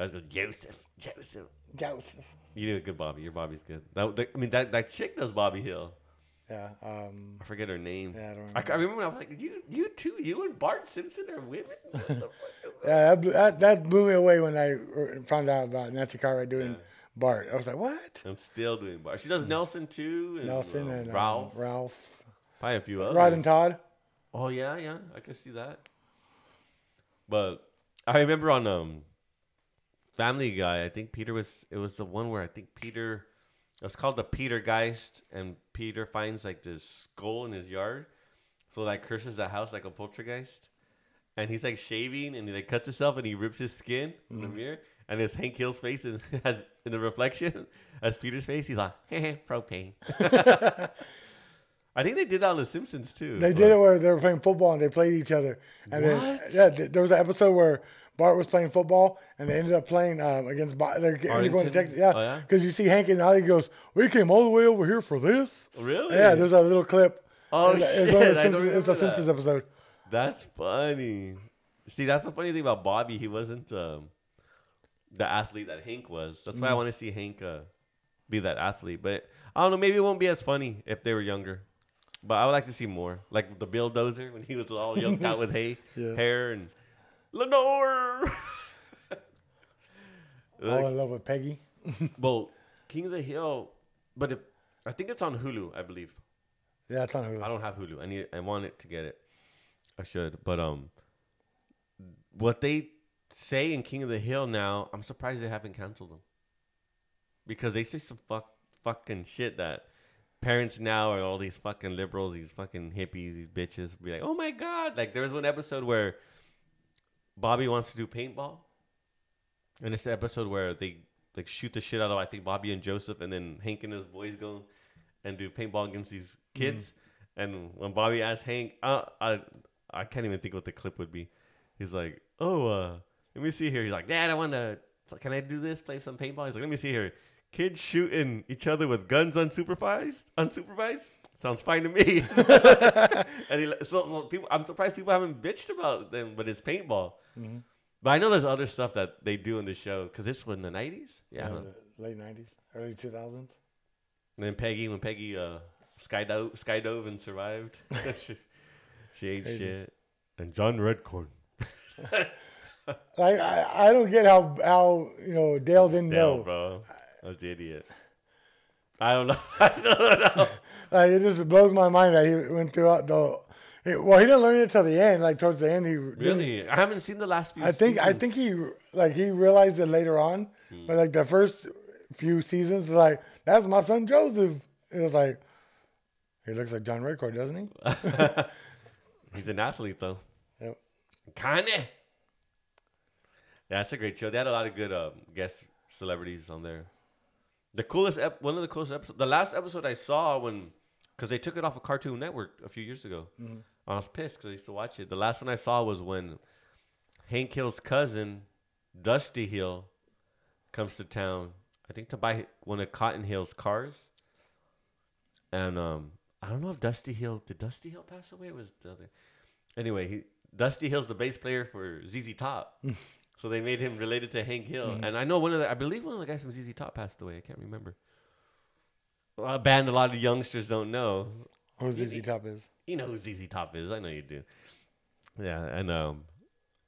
I was going Joseph, Joseph. Joseph. You do a good Bobby. Your Bobby's good. That, that- I mean, that, that chick does Bobby Hill. Yeah. Um, I forget her name. Yeah, I don't I, I remember when I was like, you, you two, you and Bart Simpson are women. What the fuck is that? yeah, that blew, that, that blew me away when I er, found out about Nancy Cartwright doing Bart. I was like, what? I'm still doing Bart. She does Nelson too, and Nelson uh, and um, Ralph. Ralph. Probably a few others. Rod and Todd. Oh yeah, yeah, I can see that. But I remember on um Family Guy, I think Peter was it was the one where I think Peter it was called the Peter Geist and Peter finds like this skull in his yard. So like curses the house like a poltergeist. And he's like shaving and he like cuts himself and he rips his skin in the mm-hmm. mirror. And it's Hank Hill's face and has in the reflection as Peter's face, he's like, propane. I think they did that on The Simpsons too. They did it where they were playing football and they played each other. And then yeah, th- there was an episode where Bart was playing football and they ended up playing um, against. They're going to Texas. Yeah, Oh, yeah? because you see Hank and Holly goes, "We came all the way over here for this." Really? Yeah, there's a little clip. Oh, it's, it's shit, one of the I don't Simpsons, it's a Simpsons that. episode. That's funny. See, that's the funny thing about Bobby. He wasn't um, the athlete that Hank was. That's why Mm. I want to see Hank uh, be that athlete. But I don't know. Maybe it won't be as funny if they were younger. But I would like to see more, like the Bill Dozer when he was all yoked out with hay, Yeah. hair, and Lenore. All in love with Peggy. well, King of the Hill, but if I think it's on Hulu, I believe. Yeah, it's on Hulu. I don't have Hulu. I need. I want it to get it. I should, but um, what they say in King of the Hill now, I'm surprised they haven't canceled them. Because they say some fuck fucking shit that parents now are all these fucking liberals, these fucking hippies, these bitches be like, oh my god! Like there was one episode where Bobby wants to do paintball, and it's the episode where they like shoot the shit out of I think Bobby and Joseph, and then Hank and his boys go and do paintball against these kids. And when Bobby asks Hank, uh, I I can't even think what the clip would be. He's like, "Oh, uh, let me see here." He's like, "Dad, I want to. Can I do this? Play some paintball?" He's like, "Let me see here. Kids shooting each other with guns unsupervised. Unsupervised sounds fine to me." and he, so, so people, I'm surprised people haven't bitched about them, but it's paintball. But I know there's other stuff that they do in the show because this was in the '90s. Yeah. Yeah, the late '90s, early 2000s. And then Peggy, when Peggy uh, skydove, skydove and survived, she, she ate Crazy. shit. And John Redcorn. Like I, I don't get how how you know Dale didn't Dale, know. bro. I was the idiot. I don't know. I don't know. Like it just blows my mind that he went throughout the. it- well, he didn't learn it till the end. Like towards the end, he didn't- Really? I haven't seen the last few I think I think he like he realized it later on, Hmm. but like the first few seasons, it's like that's my son Joseph. It was like he looks like John Redcorn, doesn't he? He's an athlete, though. Yep. Kinda. Yeah, that's a great show. They had a lot of good um, guest celebrities on there. The coolest, ep- one of the coolest episodes, the last episode I saw when, because they took it off of Cartoon Network a few years ago. Mm-hmm. I was pissed because I used to watch it. The last one I saw was when Hank Hill's cousin, Dusty Hill, comes to town. I think to buy one of Cotton Hill's cars. And um, I don't know if Dusty Hill did Dusty Hill pass away. Or was the other? Anyway, he Dusty Hill's the bass player for ZZ Top, mm. so they made him related to Hank Hill. Mm-hmm. And I know one of the, I believe one of the guys from ZZ Top passed away. I can't remember. Well, a band a lot of youngsters don't know. Who ZZ Top is? You know who ZZ Top is. I know you do. Yeah, and um,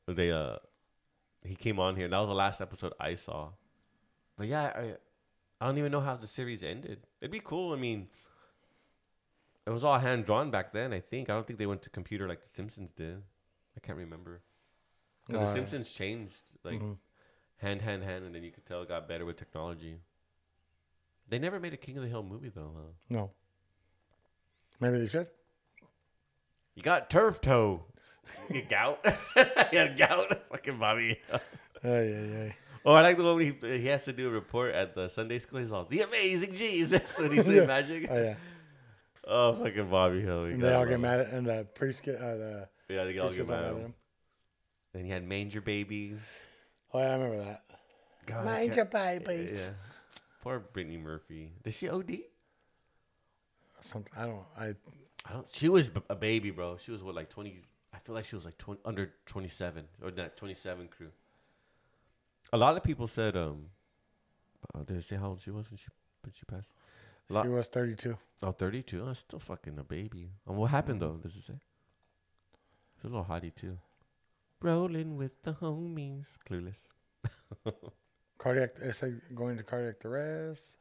they uh, he came on here. That was the last episode I saw. But yeah, I, I don't even know how the series ended. It'd be cool. I mean, it was all hand drawn back then. I think. I don't think they went to computer like The Simpsons did. I can't remember. Because The Simpsons changed like hand, hand, hand, and then you could tell it got better with technology. They never made a King of the Hill movie though. Huh? No. Maybe they should. You got turf toe. You gout. you had gout. Fucking Bobby. Yeah, yeah, yeah. Oh, I like the one when he, he has to do a report at the Sunday school. He's all, the amazing Jesus. when he's saying magic. Oh yeah. Oh, fucking Bobby Hill. And they all get mad at and the priest get uh, the. Yeah, they all get mad at him. him. Then he had manger babies. Oh yeah, I remember that. God, I Manger can't- babies. Yeah. Poor Brittany Murphy. Did she OD? Some, I don't. I I don't. She was a baby, bro. She was what, like twenty? I feel like she was like 20, under twenty-seven or that twenty-seven crew. A lot of people said, um, uh, did it say how old she was when she when she passed? Lot- she was 32. Oh, 32? Oh, still fucking a baby. And what happened though? Does it say? She's a little hottie too. Rolling with the homies. Clueless. Cardiac. It said going to cardiac arrest.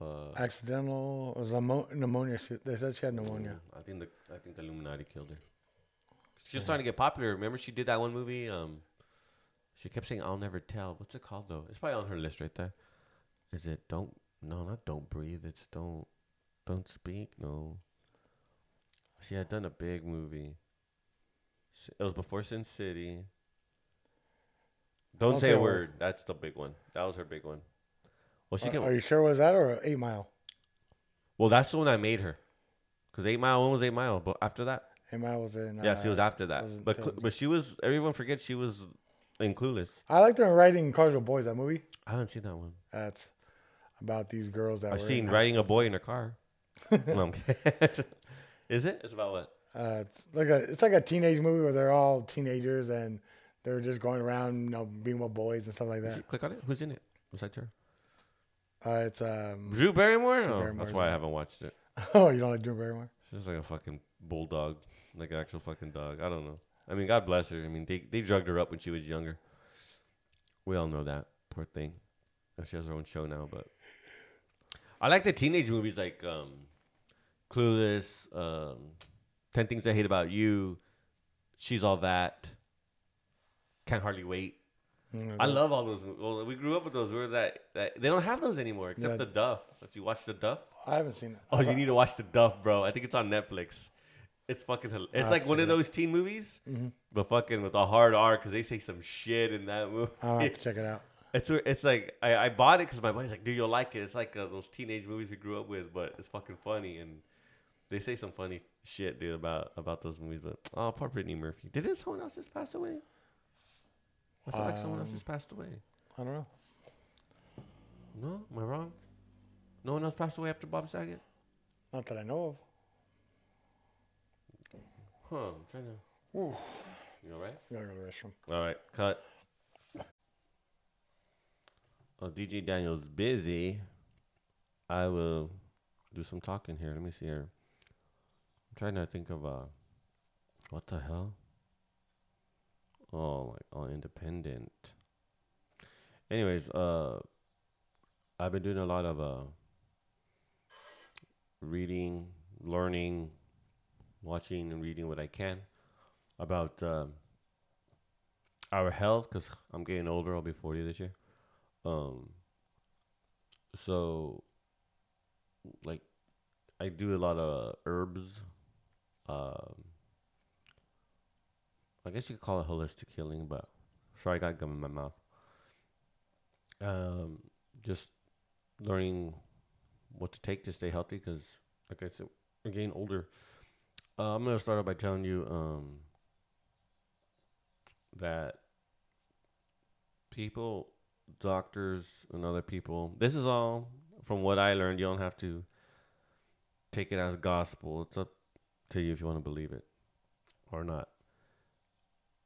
Uh, Accidental. It was pneumonia. She, they said she had pneumonia. I think the I think the Illuminati killed her. She was trying to get popular. Remember, she did that one movie. Um, she kept saying, "I'll never tell." What's it called though? It's probably on her list right there. Is it don't? No, not don't breathe. It's don't don't speak. No. She had done a big movie. She- It was before Sin City. Don't, say a word. That's the big one. That was her big one. Well, she Are, can. are you sure was that or Eight Mile? well, that's the one I made her. Because Eight Mile, when was Eight Mile? But after that, Eight Mile was in. yeah, she was uh, after that. was But Cl- 2000. but she was. Everyone forgets she was in Clueless. I liked her in Riding Cars with Boys. That movie. I haven't seen that one. That's about these girls that I've were seen in riding a boy in a car. no, I'm kidding. Is it? It's about what? Uh, it's like a it's like a teenage movie where they're all teenagers and they're just going around, you know, being with boys and stuff like that. click on it. Who's in it? Besides her? Uh, it's um. Drew Barrymore. oh, Barrymore's that's why I it. haven't watched it. Oh, you don't like Drew Barrymore? She's like a fucking bulldog, like an actual fucking dog. I don't know. I mean, God bless her. I mean, they they drugged her up when she was younger. We all know that. Poor thing. And She has her own show now, but I like the teenage movies like um, Clueless, um, Ten Things I Hate About You, She's All That, Can't Hardly Wait. Mm, I love all those. Well, we grew up with those. We're that, that they don't have those anymore except Yeah. the Duff. If you watch the Duff, I haven't seen it. Oh, you need to watch the Duff, bro. I think it's on Netflix. It's fucking. hil- It's have like to one check of it out. those teen movies, Mm-hmm. but fucking with a hard R because they say some shit in that movie. I'll have to check it out. It's it's like I, I bought it because my buddy's like, "Dude, you'll like it." It's like uh, those teenage movies we grew up with, but it's fucking funny and they say some funny shit, dude, about about those movies. But oh, poor Brittany Murphy. Didn't someone else just pass away? I feel like someone else Um, just passed away. I don't know. No, am I wrong? No one else passed away after Bob Saget. Not that I know of. Huh? I'm trying to. You all right? You gotta go to the restroom. All right, cut. Oh, DJ Daniel's busy. I will do some talking here. Let me see here. I'm trying to think of uh, what the hell? Oh, like oh, independent. Anyways, uh, I've been doing a lot of uh, reading, learning, watching, and reading what I can about. Um, our health because I'm getting older. I'll be 40 this year. Um, so like I do a lot of herbs. Um, I guess you could call it holistic healing, but sorry, I got gum in my mouth. Um, just learning what to take to stay healthy because, like I said, we're getting older. Uh, I'm gonna start out by telling you um, that people, doctors, and other people, this is all from what I learned. You don't have to take it as gospel. It's up to you if you want to believe it or not.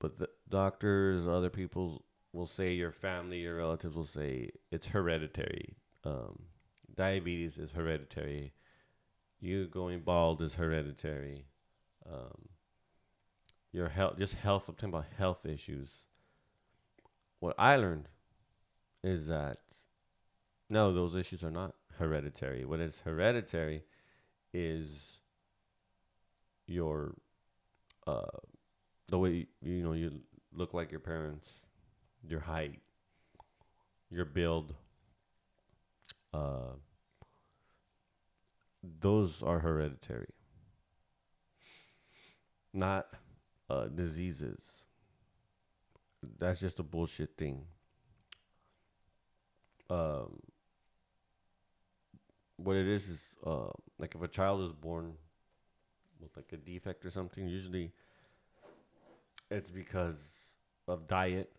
But the doctors, other people will say, your family, your relatives will say it's hereditary. Um, diabetes is hereditary. You going bald is hereditary. Um, your health, just health. I'm talking about health issues. What I learned is that no, those issues are not hereditary. What is hereditary is your uh the way you, know you look like your parents, your height, your build. Uh, those are hereditary, not uh, diseases. That's just a bullshit thing. Um, what it is is uh, like if a child is born with like a defect or something, usually it's because of diet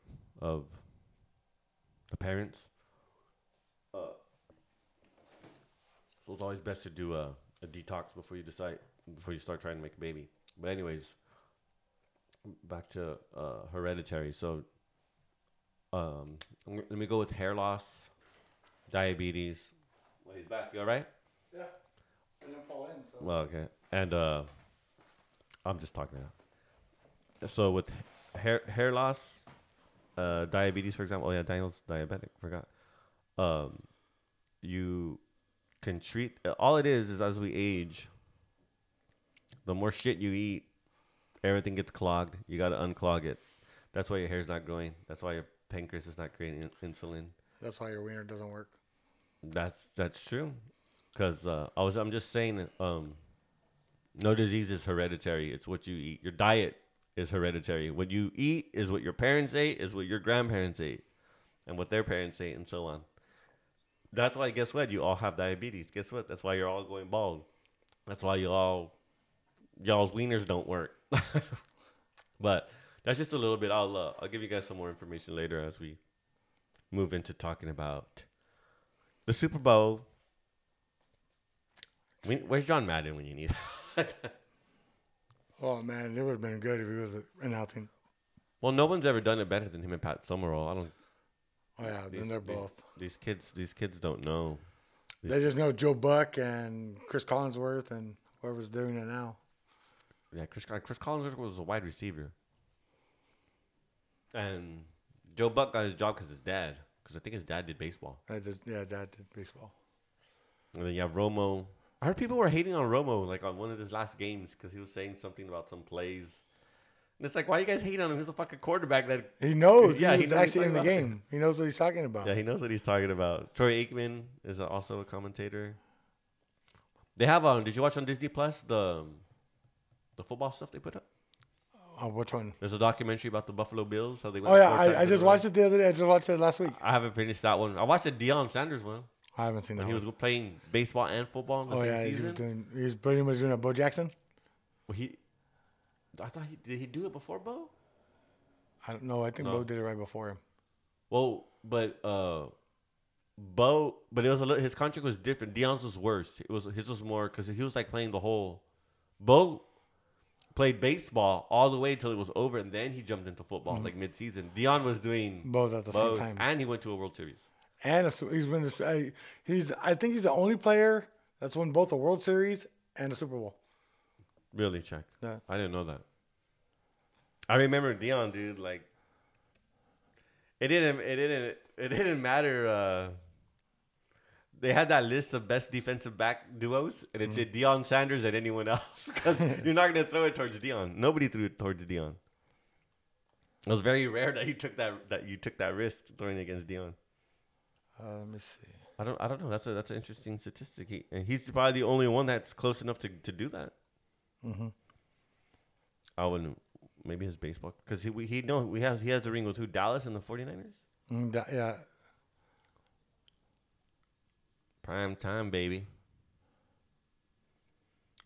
of the parents. Uh, so it's always best to do a, a detox before you decide before you start trying to make a baby. But anyways, back to uh, hereditary. So um, let me go with hair loss, diabetes. Well, he's back. You all right? Yeah. I didn't fall in, so. Well, okay. And uh, I'm just talking now. So with hair hair loss, uh, diabetes, for example. Oh yeah, Daniel's diabetic. Forgot. Um, you can treat. All it is is as we age, the more shit you eat, everything gets clogged. You got to unclog it. That's why your hair's not growing. That's why your pancreas is not creating in- insulin. That's why your wiener doesn't work. That's that's true. Cause uh, I was I'm just saying um, no disease is hereditary. It's what you eat. Your diet is hereditary. What you eat is what your parents ate, is what your grandparents ate, and what their parents ate, and so on. That's why. Guess what? You all have diabetes. Guess what? That's why you're all going bald. That's why you all y'all's wieners don't work. but that's just a little bit. I'll uh, I'll give you guys some more information later as we move into talking about the Super Bowl. We, where's John Madden when you need? Oh man, it would have been good if he was announcing. well, no one's ever done it better than him and Pat Summerall. I don't. Oh yeah, These, then they're these- both. These kids, these kids don't know. They just know Joe Buck and Chris Collinsworth and whoever's doing it now. Yeah, Chris uh, Chris Collins was a wide receiver, and Joe Buck got his job because his dad, because I think his dad did baseball. I just yeah, Dad did baseball. And then you have Romo. I heard people were hating on Romo like on one of his last games because he was saying something about some plays. And it's like, why you guys hate on him? He's a fucking quarterback that. He knows. Yeah, he he was knows what actually he's in the game. He knows what he's talking about. Yeah, he knows what he's talking about. Troy Aikman is also a commentator. They have on. Did you watch on Disney Plus the um, the football stuff they put up? Oh, which one? There's a documentary about the Buffalo Bills. How they went Oh yeah, I, I just watched it the other day. I just watched it last week. I haven't finished that one. I watched the Deion Sanders one. I haven't seen that. He one. was playing baseball and football in the Oh same yeah, he was doing. He was pretty much doing a Bo Jackson. Well, he, I thought he did. He do it before Bo. I don't know. I think No. Bo did it right before him. Well, but uh, Bo, but it was a little, his contract was different. Deion's was worse. It was his was more because he was like playing the whole. Bo played baseball all the way until it was over, and then he jumped into football like mid-season. Deion was doing Both at the both, same time. and he went to a World Series. And a, he's been. the- I- He's. I think he's the only player that's won both a World Series and a Super Bowl. Really, check. Yeah. I didn't know that. I remember Deion, dude. Like, it didn't. It didn't. It didn't matter. Uh, they had that list of best defensive back duos, and it said Deion Sanders and anyone else because you're not gonna throw it towards Deion. Nobody threw it towards Deion. It was very rare that you took that that you took that risk throwing against Deion. Uh, let me see. I don't. I don't know. That's a that's an interesting statistic. He, and he's probably the only one that's close enough to, to do that. Mm-hmm. I wouldn't. Maybe his baseball because he we, he no we has he has the ring with who Dallas and the 49ers. Mm, da- yeah, Prime time, baby.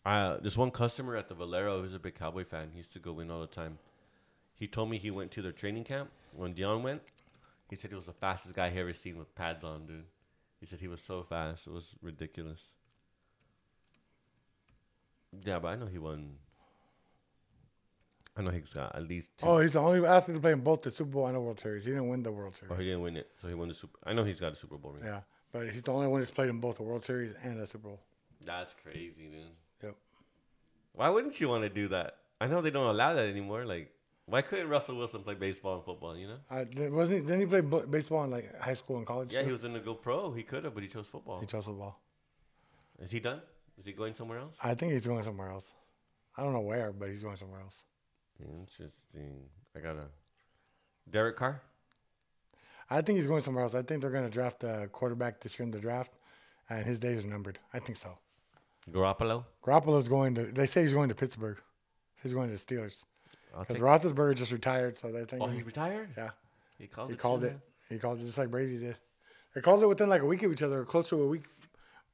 Uh, this one customer at the Valero who's a big Cowboy fan. He used to go in all the time. He told me he went to their training camp when Deion went. He said he was the fastest guy he ever seen with pads on, dude. He said he was so fast, it was ridiculous. Yeah, but I know he won. I know he's got at least two. Oh, he's the only athlete to play in both the Super Bowl and the World Series. He didn't win the World Series. Oh, he didn't win it, so he won the Super. I know he's got a Super Bowl ring. Yeah, but he's the only one who's played in both the World Series and the Super Bowl. That's crazy, dude. Yep. Why wouldn't you want to do that? I know they don't allow that anymore. Like, why couldn't Russell Wilson play baseball and football? You know? Uh, I, wasn't he, didn't he play bo- baseball in like high school and college? Yeah, too? he was in to go pro. He could have, but he chose football. He chose football. Is he done? Is he going somewhere else? I think he's going somewhere else. I don't know where, but he's going somewhere else. Interesting. I got a Derek Carr. I think he's going somewhere else. I think they're going to draft a quarterback this year in the draft, and his days are numbered. I think so. Garoppolo. Garoppolo's going to. They say he's going to Pittsburgh. He's going to the Steelers because Roethlisberger just retired, so they think. oh, he retired. yeah, He called. he it called too? it. He called it just like Brady did. They called it within like a week of each other, close to a week.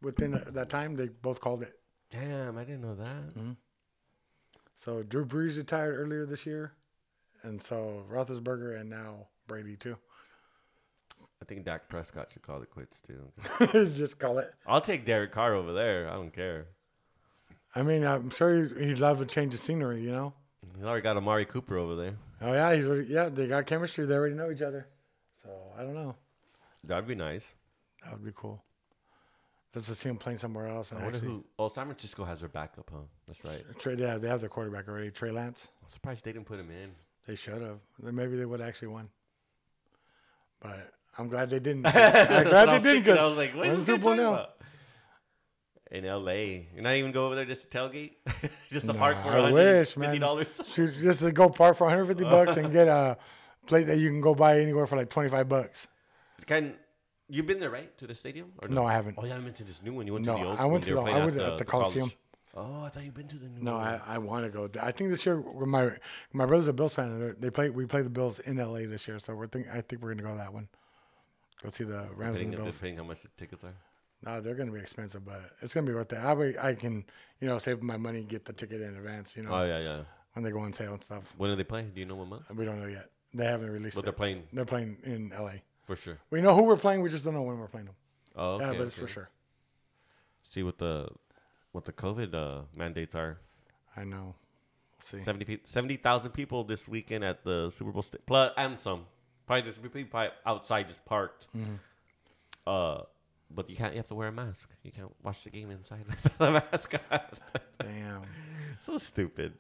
Within that time, they both called it. Damn, I didn't know that. Mm-hmm. So Drew Brees retired earlier this year, and so Roethlisberger and now Brady too. I think Dak Prescott should call it quits too. just call it. I'll take Derek Carr over there. I don't care. I mean, I'm sure he- he'd love a change of scenery, you know. He's already got Amari Cooper over there. Oh yeah, he's already, yeah. They got chemistry. They already know each other. So I don't know. That'd be nice. That would be cool. Let's just see him playing somewhere else. And I wonder actually, who. Oh, San Francisco has their backup, huh? That's right. Trey, yeah, they have their quarterback already, Trey Lance. I'm surprised they didn't put him in. They should have. Maybe they would have actually won. But I'm glad they didn't. I'm glad they didn't because I was like, what is when's is the this Super talking now? about? In L.A., you're not even go over there just to tailgate, just to Nah, park for I wish, man. dollars. Shoot, just to go park for 150 bucks and get a plate that you can go buy anywhere for like 25 bucks. Can you've been there right to the stadium? Or No, I haven't. Oh, yeah, I went to this new one. You went No, to the old. Stadium? No, I went to the- I went to- at the college. Coliseum. Oh, I thought you've been to the new. No, one. I, I want to go. I think this year my my brother's a Bills fan. they're- play we play the Bills in LA this year, so we're think I think we're gonna go to that one. Go see the Rams depending, and the Bills. depending how much the tickets are. No, they're gonna be expensive, but it's gonna be worth it. I be- I can you know save my money, and get the ticket in advance. You know Oh yeah, yeah. when they go on sale and stuff. When are they playing? Do you know what month? We don't know yet. They haven't released. But they're playing They're playing in L.A. for sure. We know who we're playing. We just don't know when we're playing them. Oh, okay, yeah, but it's okay. for sure. See what the what the COVID uh, mandates are. I know. We'll see. 70 pe- 70,000 people this weekend at the Super Bowl sta- plus and some. Probably just people probably outside just parked. Mm-hmm. Uh, but you can't. You have to wear a mask. You can't watch the game inside with the mask on. Damn. so stupid.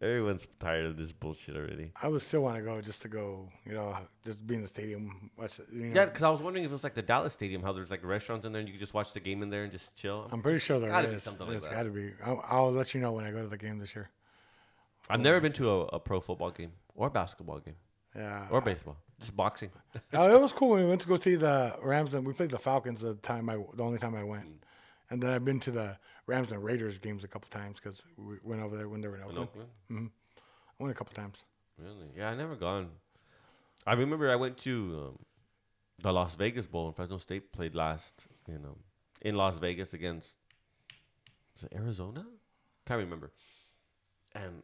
Everyone's tired of this bullshit already. I would still want to go just to go. You know, just be in the stadium. Watch. You know, Yeah, because I was wondering if it was like the Dallas Stadium, how there's like restaurants in there and you could just watch the game in there and just chill. I'm pretty sure there gotta is. something It's got to be. I'll, I'll let you know when I go to the game this year. I've never been to a, a pro football game or basketball game Yeah. or baseball, just boxing. Oh, it was cool when we went to go see the Rams and we played the Falcons the time I the only time I went, mm. and then I've been to the Rams and Raiders games a couple times because we went over there when they were in In Oakland. Oakland? Mm-hmm. I went a couple times. Really? Yeah, I never gone. I remember I went to um, the Las Vegas Bowl and Fresno State played last, you know, in Las Vegas against was it Arizona? Can't remember. And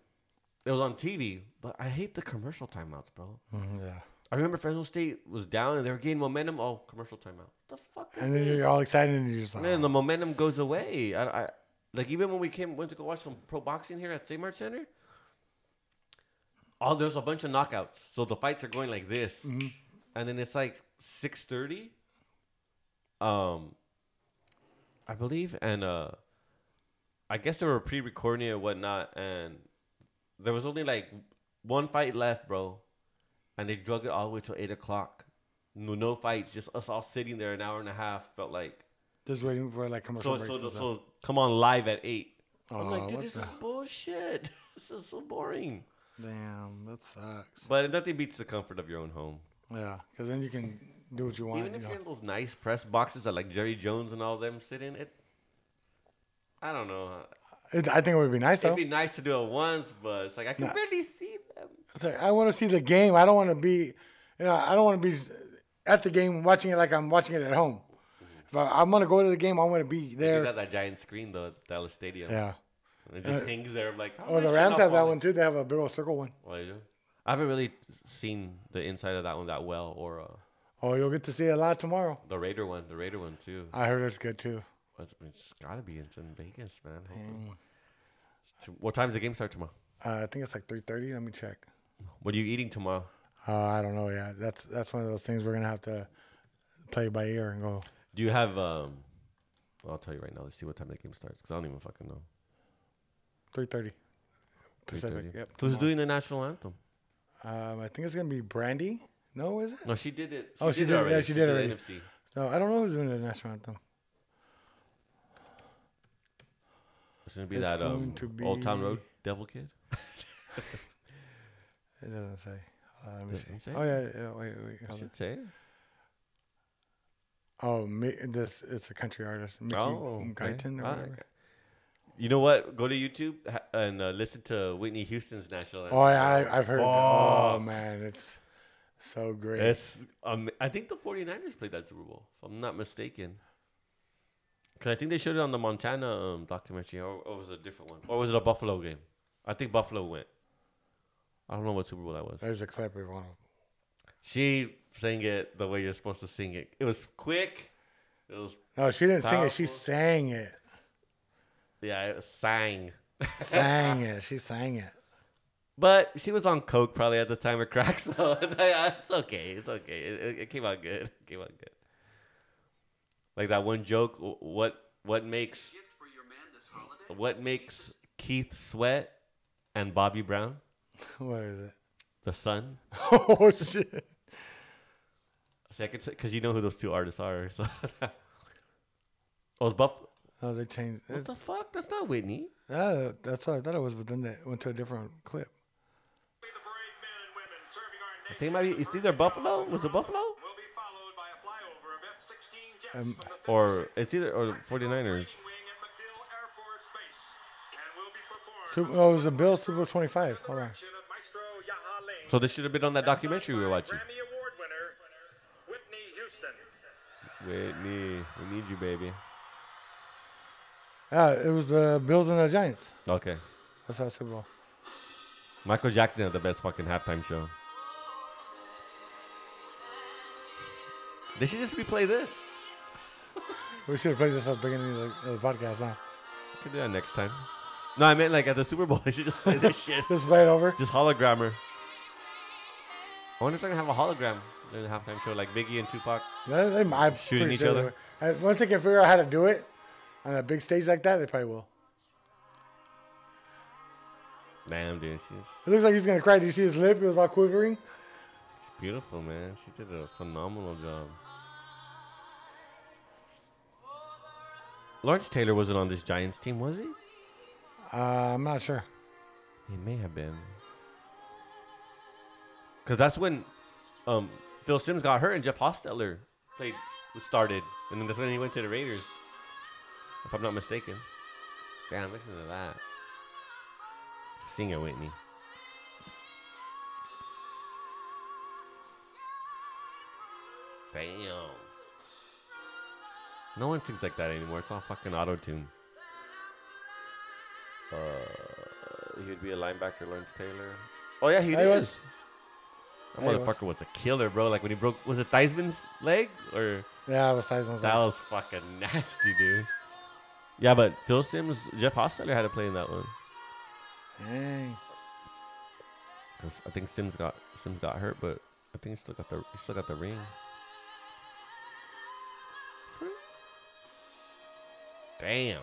it was on TV, but I hate the commercial timeouts, bro. Mm-hmm, yeah. I remember Fresno State was down and they were gaining momentum. Oh, commercial timeout. What the fuck? Is And then this? you're all excited and you're just like, Man, the momentum goes away. I, I like even when we came went to go watch some pro boxing here at Save Mart Center. Oh, there's a bunch of knockouts. So the fights are going like this, and then it's like six thirty. Um, I believe, and uh, I guess they were pre-recording it or whatnot, and there was only like one fight left, bro, and they drug it all the way till eight o'clock. No, no fights, just us all sitting there an hour and a half. Felt like just waiting for like commercial so, breaks. so, and so, come on live at eight. I'm Oh, like, dude, this the- is bullshit. This is so boring. Damn, that sucks. But nothing beats the comfort of your own home. Yeah, because then you can do what you want. Even you if know. you're in those nice press boxes that like Jerry Jones and all them sit in, it. I don't know. It, I think it would be nice though. It'd be nice to do it once, but it's like I can Nah. barely see I want to see the game. I don't want to be, you know, I don't want to be at the game watching it like I'm watching it at home. If I, I'm gonna go to the game, I want to be They there. got that giant screen though at Dallas Stadium. Yeah. And it just Uh, hangs there. I'm like, Oh, the Rams have that one too. They have a big old circle one. Oh, you do? I haven't really seen the inside of that one that well, or uh, Oh, you'll get to see it a lot tomorrow. the Raider one. The Raider one too. I heard it's good too. It's gotta be it's in Vegas, man. So What time does the game start tomorrow? Uh, I think it's like 3:30. Let me check. What are you eating tomorrow? Uh, I don't know yet. That's that's one of those things we're gonna have to play by ear and go. Do you have? um I'll tell you right now. Let's see what time the game starts because I don't even fucking know. 3:30 Pacific. 3:30. Yep. Who's tomorrow. doing the national anthem? Um, I think it's gonna be Brandy. No, is it? No, she did it. Oh, she did it. Yeah, already. she did the already. NFC. No, I don't know who's doing the national anthem. It's gonna be It's that um, to Old Town Road Devil Kid. It doesn't say. Uh, let me see. Say? Oh yeah, yeah. Wait, wait. I hold should say. Oh, Mi- this it's a country artist, Mickey Oh, okay. Guyton or Ah, whatever. okay. You know what? Go to YouTube and uh, listen to Whitney Houston's national anthem. Oh yeah, I, I've heard. that. Oh man, it's so great. It's um, I think the 49ers played that Super Bowl, if I'm not mistaken. Cause I think they showed it on the Montana um, documentary, or, or was it a different one, or was it a Buffalo game? I think Buffalo went. I don't know what Super Bowl that was. There's a clip of one. She sang it the way you're supposed to sing it. It was quick. It was No, she didn't sing it. She sang it. yeah, it was sang. Sang it. She sang it. But she was on coke probably at the time of crack, so it's, like, uh, it's okay. It's okay. It, it, it came out good. It came out good. Like that one joke. What what makes Gift for your man this holiday? what makes Keith Sweat and Bobby Brown What is it? the sun? Oh shit! See, I could because you know who those two artists are. So oh, it's Buff. Oh, they changed. What It, the fuck? That's not Whitney. uh, that's what I thought it was, but then they went to a different clip. Be the brave men and women serving our I think it might be. It's either Buffalo. Was it Buffalo? will be followed by a flyover of F-16 jets Um, Or it's either or the Tactical 49ers. Super, oh, it was a Bill Super 25. Hold on. direction of Maestro Jahja Ling So this should have been on that documentary we were watching. Grammy Award winner Whitney we need you, baby. Yeah, it was the Bills and the Giants. Okay. That's how Super Bowl. Michael Jackson had the best fucking halftime show. They should just replay this. We should have played this at the beginning of the, of the podcast, huh? We could do that next time. No, I meant like at the Super Bowl. They should just play this shit. Just play it over. Just hologrammer. I wonder if they're gonna have a hologram in the halftime show, like Biggie and Tupac. Yeah, they, I'm Shooting pretty each sure other? they Once they can figure out how to do it on a big stage like that, they probably will. Damn, dude, she's It looks like he's gonna cry. Did you see his lip? It was all quivering. It's beautiful, man. She did a phenomenal job. Lawrence Taylor wasn't on this Giants team, was he? Uh, I'm not sure. He may have been. Because that's when um, Phil Simms got hurt and Jeff Hostetler played started, and then that's when he went to the Raiders, if I'm not mistaken. Damn, listen to that. Sing it, Whitney. Damn. No one sings like that anymore. It's all fucking auto tune. Uh, he would be a linebacker, Lawrence Taylor. Oh yeah, he he is. was. That Yeah, he was. motherfucker was a killer, bro. Like when he broke, was it Theismann's leg or Yeah, it was Theismann's that leg. That was fucking nasty, dude. Yeah, but Phil Simms, Jeff Hostetler had to play in that one Dang. because I think Simms got Simms got hurt, but I think he still got the he still got the ring. Damn.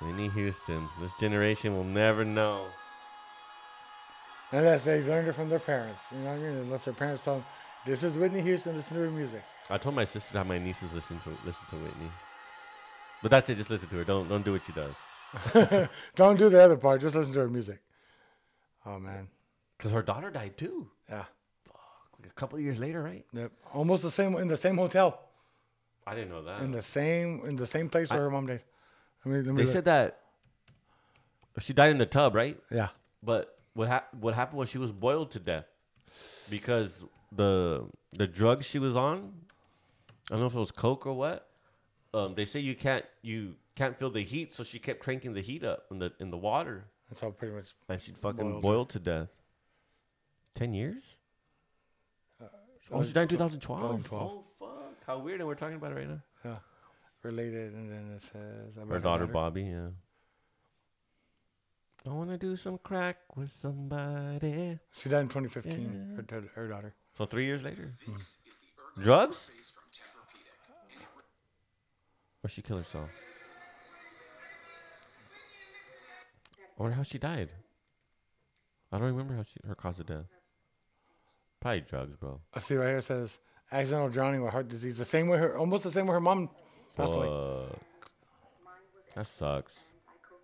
Whitney Houston. This generation will never know. Unless they learned it from their parents. You know what I mean? Unless their parents tell them, this is Whitney Houston, listen to her music. I told my sister to have my nieces listen to listen to Whitney. But that's it. Just listen to her. Don't don't do what she does. Don't do the other part, just listen to her music. Oh, man. Cause her daughter died too. Yeah. Like a couple of years later, right? Yep. Almost the same, in the same hotel, I didn't know that. in the same, in the same place where her mom died. I mean, let me they look. said that she died in the tub, right? yeah. But what hap- what happened was she was boiled to death because the the drug she was on, I don't know if it was coke or what. Um, they say you can't you can't feel the heat, so she kept cranking the heat up in the in the water, That's all pretty much. and she fucking Boiled boiled, to death. Ten years? Uh, oh, she died in 2012. 2012. Oh fuck! How weird! And we're talking about it right now. Yeah. Related, and then it says Her daughter Bobby, yeah. I want to do some crack with somebody. She died in 2015. Her, her, her daughter. So three years later. Hmm. Drugs? Or she killed herself? I wonder how she died. I don't remember how she her cause of death. Probably drugs, bro. I see right here it says accidental drowning with heart disease. The same way her, almost the same way her mom passed away. Fuck. That sucks.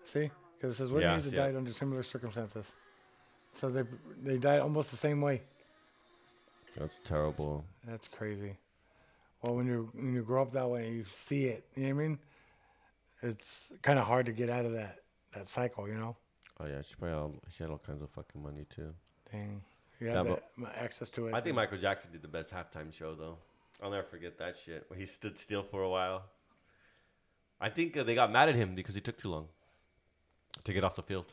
See, because it says Whitney Yeah, Houston yeah. died under similar circumstances. So they they died almost the same way. That's terrible. That's crazy. Well, when you when you grow up that way, and you see it. You know what I mean? It's kind of hard to get out of that that cycle. You know? Oh yeah, she probably all, she had all kinds of fucking money too. Dang. You Yeah, have but- that access to it. I think Michael Jackson did the best halftime show though. I'll never forget that shit where he stood still for a while. I think uh, they got mad at him because he took too long to get off the field.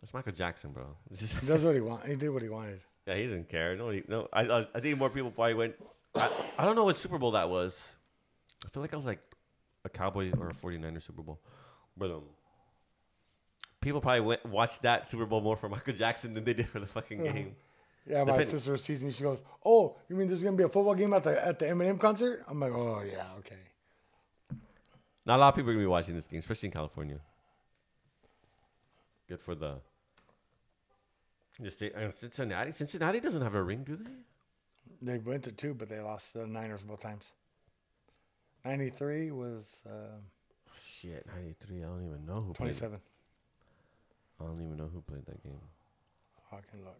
That's Michael Jackson, bro. He does what he want. He did what he wanted. yeah, he didn't care. No, no. I, I, I think more people probably went. I, I don't know what Super Bowl that was. I feel like I was like a Cowboy or a 49er Super Bowl, but um, people probably went watched that Super Bowl more for Michael Jackson than they did for the fucking game. Yeah, my Depending- sister sees me. She goes, "Oh, you mean there's gonna be a football game at the at the Eminem concert?" I'm like, "Oh yeah, okay." Not a lot of people are gonna be watching this game, especially in California. Good for the. the state, uh, Cincinnati. Cincinnati doesn't have a ring, do they? They went to two, but they lost the Niners both times. Ninety-three was uh, Shit, ninety three. I don't even know who played. twenty-seven. I don't even know who played that game. I can look.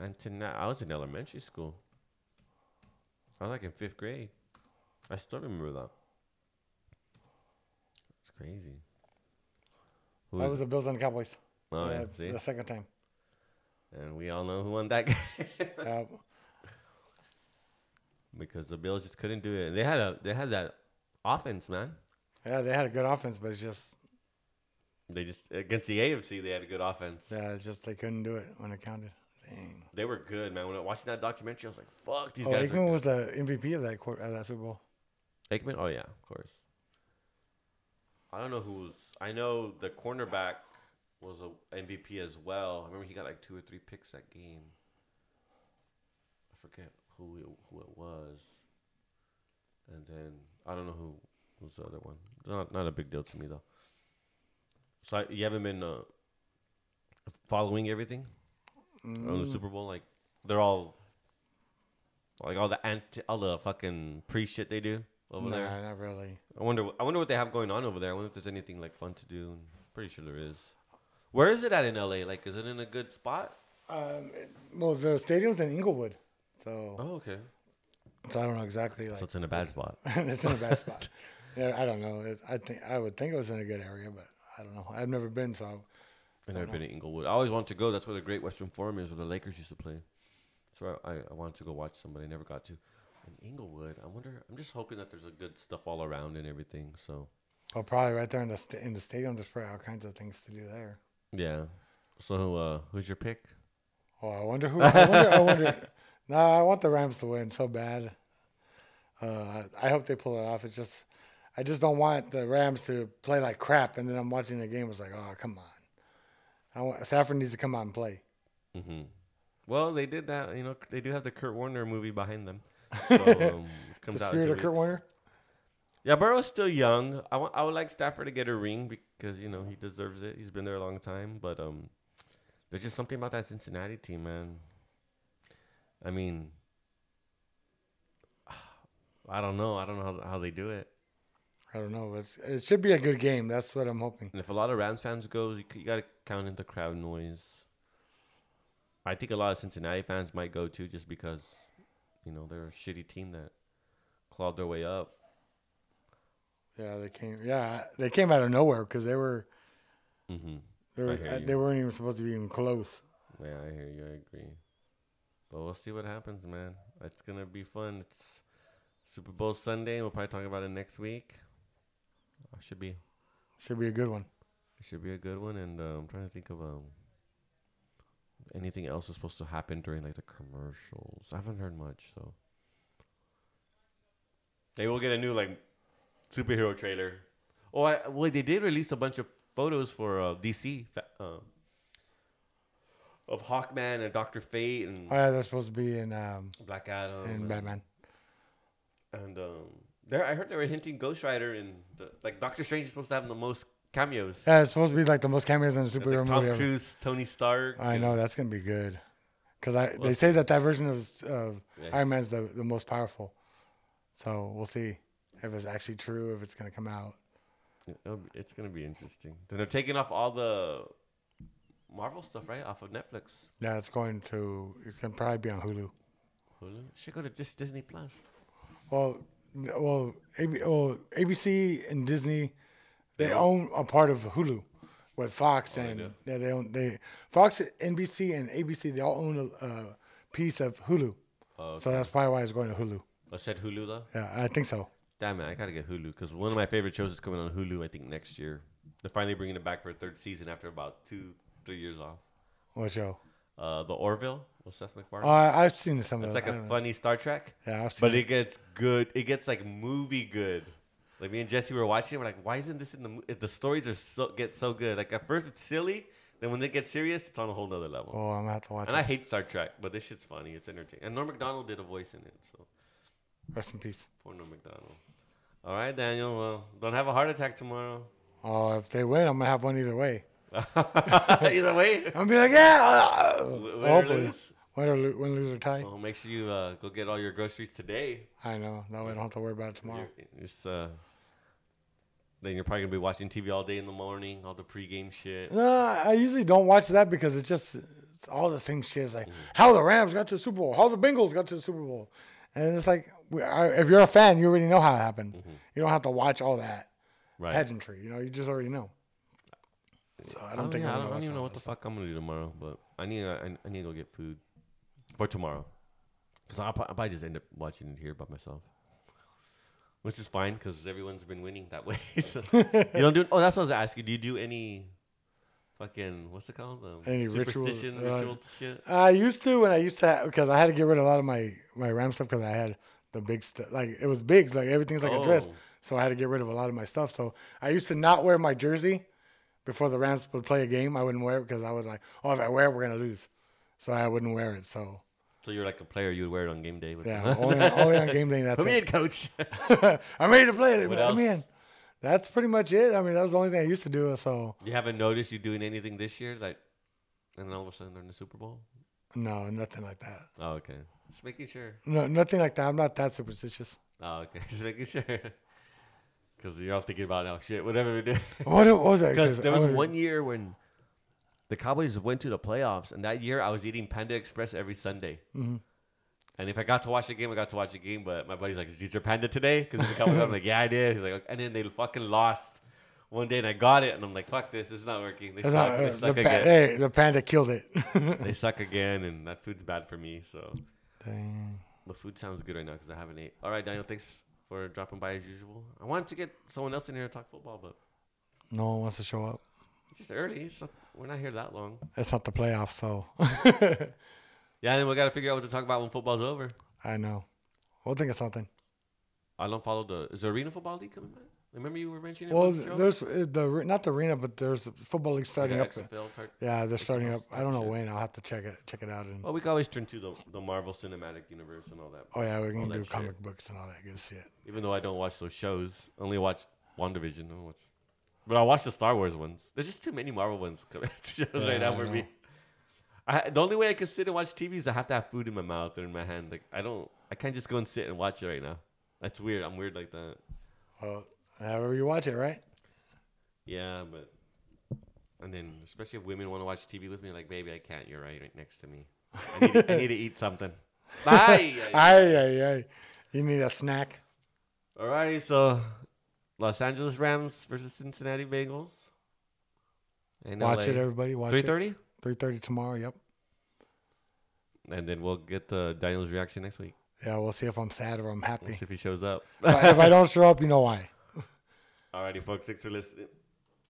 And tonight, I was in elementary school. I was like in fifth grade. I still remember that. Crazy. Who That was the Bills and the Cowboys. Oh, yeah, Uh, the second time. and we all know who won that game Yeah. because the Bills just couldn't do it. They had a they had that offense, man. yeah, they had a good offense, but it's just They just against the AFC, they had a good offense. yeah, it's just they couldn't do it when it counted. Dang. They were good, man. When I watching that documentary, I was like, "Fuck, these Oh, guys." Aikman was the MVP of that of that Super Bowl. Aikman. Oh yeah, of course. I don't know who was. I know the cornerback was a MVP as well. I remember he got like two or three picks that game. I forget who it, who it was. And then I don't know who was the other one. Not not a big deal to me though. So I, you haven't been uh, following everything on the Super Bowl. Like they're all like all the anti, all the fucking pre shit they do over Nah, there. not really. I wonder. I wonder what they have going on over there. I wonder if there's anything like fun to do. Pretty sure there is. Where is it at in LA? Like, is it in a good spot? Um, it- well, the stadium's in Inglewood, so Oh, okay. so I don't know exactly. Like So it's in a bad spot. it's in a bad spot. Yeah, I don't know. It, I think I would think it was in a good area, but I don't know. I've never been, so I've never been to Inglewood. I always wanted to go. That's where the Great Western Forum is, where the Lakers used to play. So I, I, I wanted to go watch somebody. I never got to. In Inglewood, I wonder. I'm just hoping that there's a good stuff all around and everything. So well, probably right there in the sta- in the stadium. There's probably all kinds of things to do there. yeah. So uh, who's your pick? Oh, I wonder who. I wonder. I wonder. No, I want the Rams to win so bad. Uh, I hope they pull it off. It's just, I just don't want the Rams to play like crap, and then I'm watching the game. It's like, oh, come on. I want, Stafford needs to come out and play. Mm-hmm. Well, they did that. You know, they do have the Kurt Warner movie behind them. So, um, The comes out spirit of Kurt. Warner. Yeah, Burrow's still young. I want. I would like Stafford to get a ring because you know he deserves it. He's been there a long time. But um, there's just something about that Cincinnati team, man. I mean, I don't know. I don't know how, how they do it. I don't know. It's, it should be a good game. That's what I'm hoping. And if a lot of Rams fans go, you, you got to count in the crowd noise. I think a lot of Cincinnati fans might go too, just because you know they're a shitty team that clawed their way up. Yeah, they came. Yeah, they came out of nowhere because they were. Mm-hmm. They, were, I hear you. they weren't even supposed to be even close. Yeah, I hear you. I agree. But we'll see what happens, man. It's gonna be fun. It's Super Bowl Sunday. We'll probably talk about it next week. Should be Should be a good one. it should be a good one. And uh, I'm trying to think of um anything else is supposed to happen during like the commercials. I haven't heard much, so they will get a new like superhero trailer. Oh, I, well, they did release a bunch of photos for uh, DC um, of Hawkman and Doctor Fate and Oh yeah, they're supposed to be in um Black Adam in and, Batman. and um, there I heard they were hinting Ghost Rider and the, like Doctor Strange is supposed to have the most cameos. Yeah, it's supposed to be like the most cameos in a Like superhero Tom movie. ever. Cruise, Tony Stark. I know that's gonna be good. Cause I Well- they say that that version of of Yeah, Iron Man's the the most powerful. So we'll see if it's actually true. If it's gonna come out. It'll It's gonna be interesting. They're taking off all the Marvel stuff, right, off of Netflix. Yeah, it's going to. It's gonna probably be on Hulu. Hulu should go to just Disney Plus. Well, well, AB, well, ABC and Disney, they They own a part of Hulu, with Fox Oh, they and do? yeah, they own they Fox, NBC, and ABC. They all own a, a piece of Hulu, Oh, so that's probably why it's going to Hulu. I said Hulu though. Yeah, I think so. Damn it, I gotta get Hulu because one of my favorite shows is coming on Hulu. I think next year. They're finally bringing it back for a third season after about two, three years off. What show? Uh, the Orville with Seth Oh, MacFarlane. I, I've seen some of it. it's like a don't know. funny Star Trek, Yeah, I've seen but it. it gets good. It gets like movie good. Like me and Jesse were watching. it, We're like, why isn't this in the? mo- If the stories are so get so good. Like at first it's silly, then when they get serious, it's on a whole nother level. Oh, I'm gonna have to watch and I hate Star Trek, but this shit's funny. It's entertaining. And Norm Macdonald did a voice in it, so Rest in peace. poor Norm Macdonald. All right, Daniel. Well, don't have a heart attack tomorrow. Oh, if they win, I'm gonna have one either way. Either way, I'm gonna be like, yeah. uh, hopefully. Win or, lo- win, lose or tie. Well, make sure you uh, go get all your groceries today. I know. No, I don't have to worry about it tomorrow. You're- Just uh, then you're probably gonna be watching TV all day in the morning, all the pregame shit. No, I usually don't watch that because it's just it's all the same shit. It's like how the Rams got to the Super Bowl, how the Bengals got to the Super Bowl, and it's like we- I- if you're a fan, you already know how it happened. You don't have to watch all that Right. pageantry. You know, you just already know. So I don't think yeah, I don't, I don't even know what the stuff. fuck I'm gonna do tomorrow, but I need I, I need to go get food for tomorrow. Cause I'll, I'll probably just end up watching it here by myself, which is fine because everyone's been winning that way. so you don't do. Oh, that's what I was asking. Do you do any fucking what's it called? Um, Any ritual- superstition, uh, ritual shit? I used to when I used to because I had to get rid of a lot of my my Ram stuff because I had the big stuff. Like it was big, like everything's like a dress. Oh. So I had to get rid of a lot of my stuff. So I used to not wear my jersey before the Rams would play a game. I wouldn't wear it because I was like, oh, if I wear it, we're gonna lose. So I wouldn't wear it. So So you're like a player. You would wear it on game day. With yeah, only on, only on game day. That's Put me in, coach. I'm ready to play it. What I'm in. That's pretty much it. I mean, that was the only thing I used to do. So you haven't noticed you doing anything this year, like, and then all of a sudden they're in the Super Bowl. no, nothing like that. Oh, okay. Just making sure. No, nothing like that. I'm not that superstitious. Oh, okay. Just making sure. Because you're all thinking about oh shit, whatever we do. What, what was that? Because 'Cause there was one year when the Cowboys went to the playoffs, and that year I was eating Panda Express every Sunday. Mm-hmm. And if I got to watch the game, I got to watch the game. But my buddy's like, "Did you eat your Panda today?" Because the Cowboys, I'm like, "Yeah, I did." He's like, "And then they fucking lost one day, and I got it, and I'm like, "Fuck this, this is not working. They suck. not- they suck the, pa- again. hey, the panda killed it. they suck again, and that food's bad for me." So Dang. the food sounds good right now because I haven't ate. All right, Daniel, thanks for dropping by as usual. I wanted to get someone else in here to talk football, but No one wants to show up. it's just early. It's not, we're not here that long. It's not the playoffs, so Yeah, and then we got to figure out what to talk about when football's over. I know. We'll think of something. I don't follow the. Is the arena football league coming back? Remember you were mentioning. it Well, the there's uh, the not the arena, but there's the football league starting up. XFL type- Yeah, they're starting up. I don't know shit. when. I'll have to check it check it out. And Well, we can always turn to the the Marvel Cinematic Universe and all that. oh yeah, we can do shit. comic books and all that good shit. Even though I don't watch those shows, only watch WandaVision. I watch, but I watch the Star Wars ones. There's just too many Marvel ones coming shows Yeah, right now I for know. me. I, the only way I can sit and watch TV is I have to have food in my mouth or in my hand. Like I don't, I can't just go and sit and watch it right now. That's weird. I'm weird like that. Well, however you watch it, right? Yeah, but and then especially if women want to watch TV with me, like baby, I can't. You're right, right next to me. I need, to, I need to eat something. Bye. Aye, aye, aye. You need a snack. Alrighty, so Los Angeles Rams versus Cincinnati Bengals. In Watch LA. it, everybody. Watch Three it. thirty, Three thirty tomorrow. Yep. and then we'll get uh, Daniel's reaction next week. Yeah, we'll see if I'm sad or I'm We'll happy. see if he shows up. if I- if I don't show up, you know why. Alrighty, folks, thanks for listening.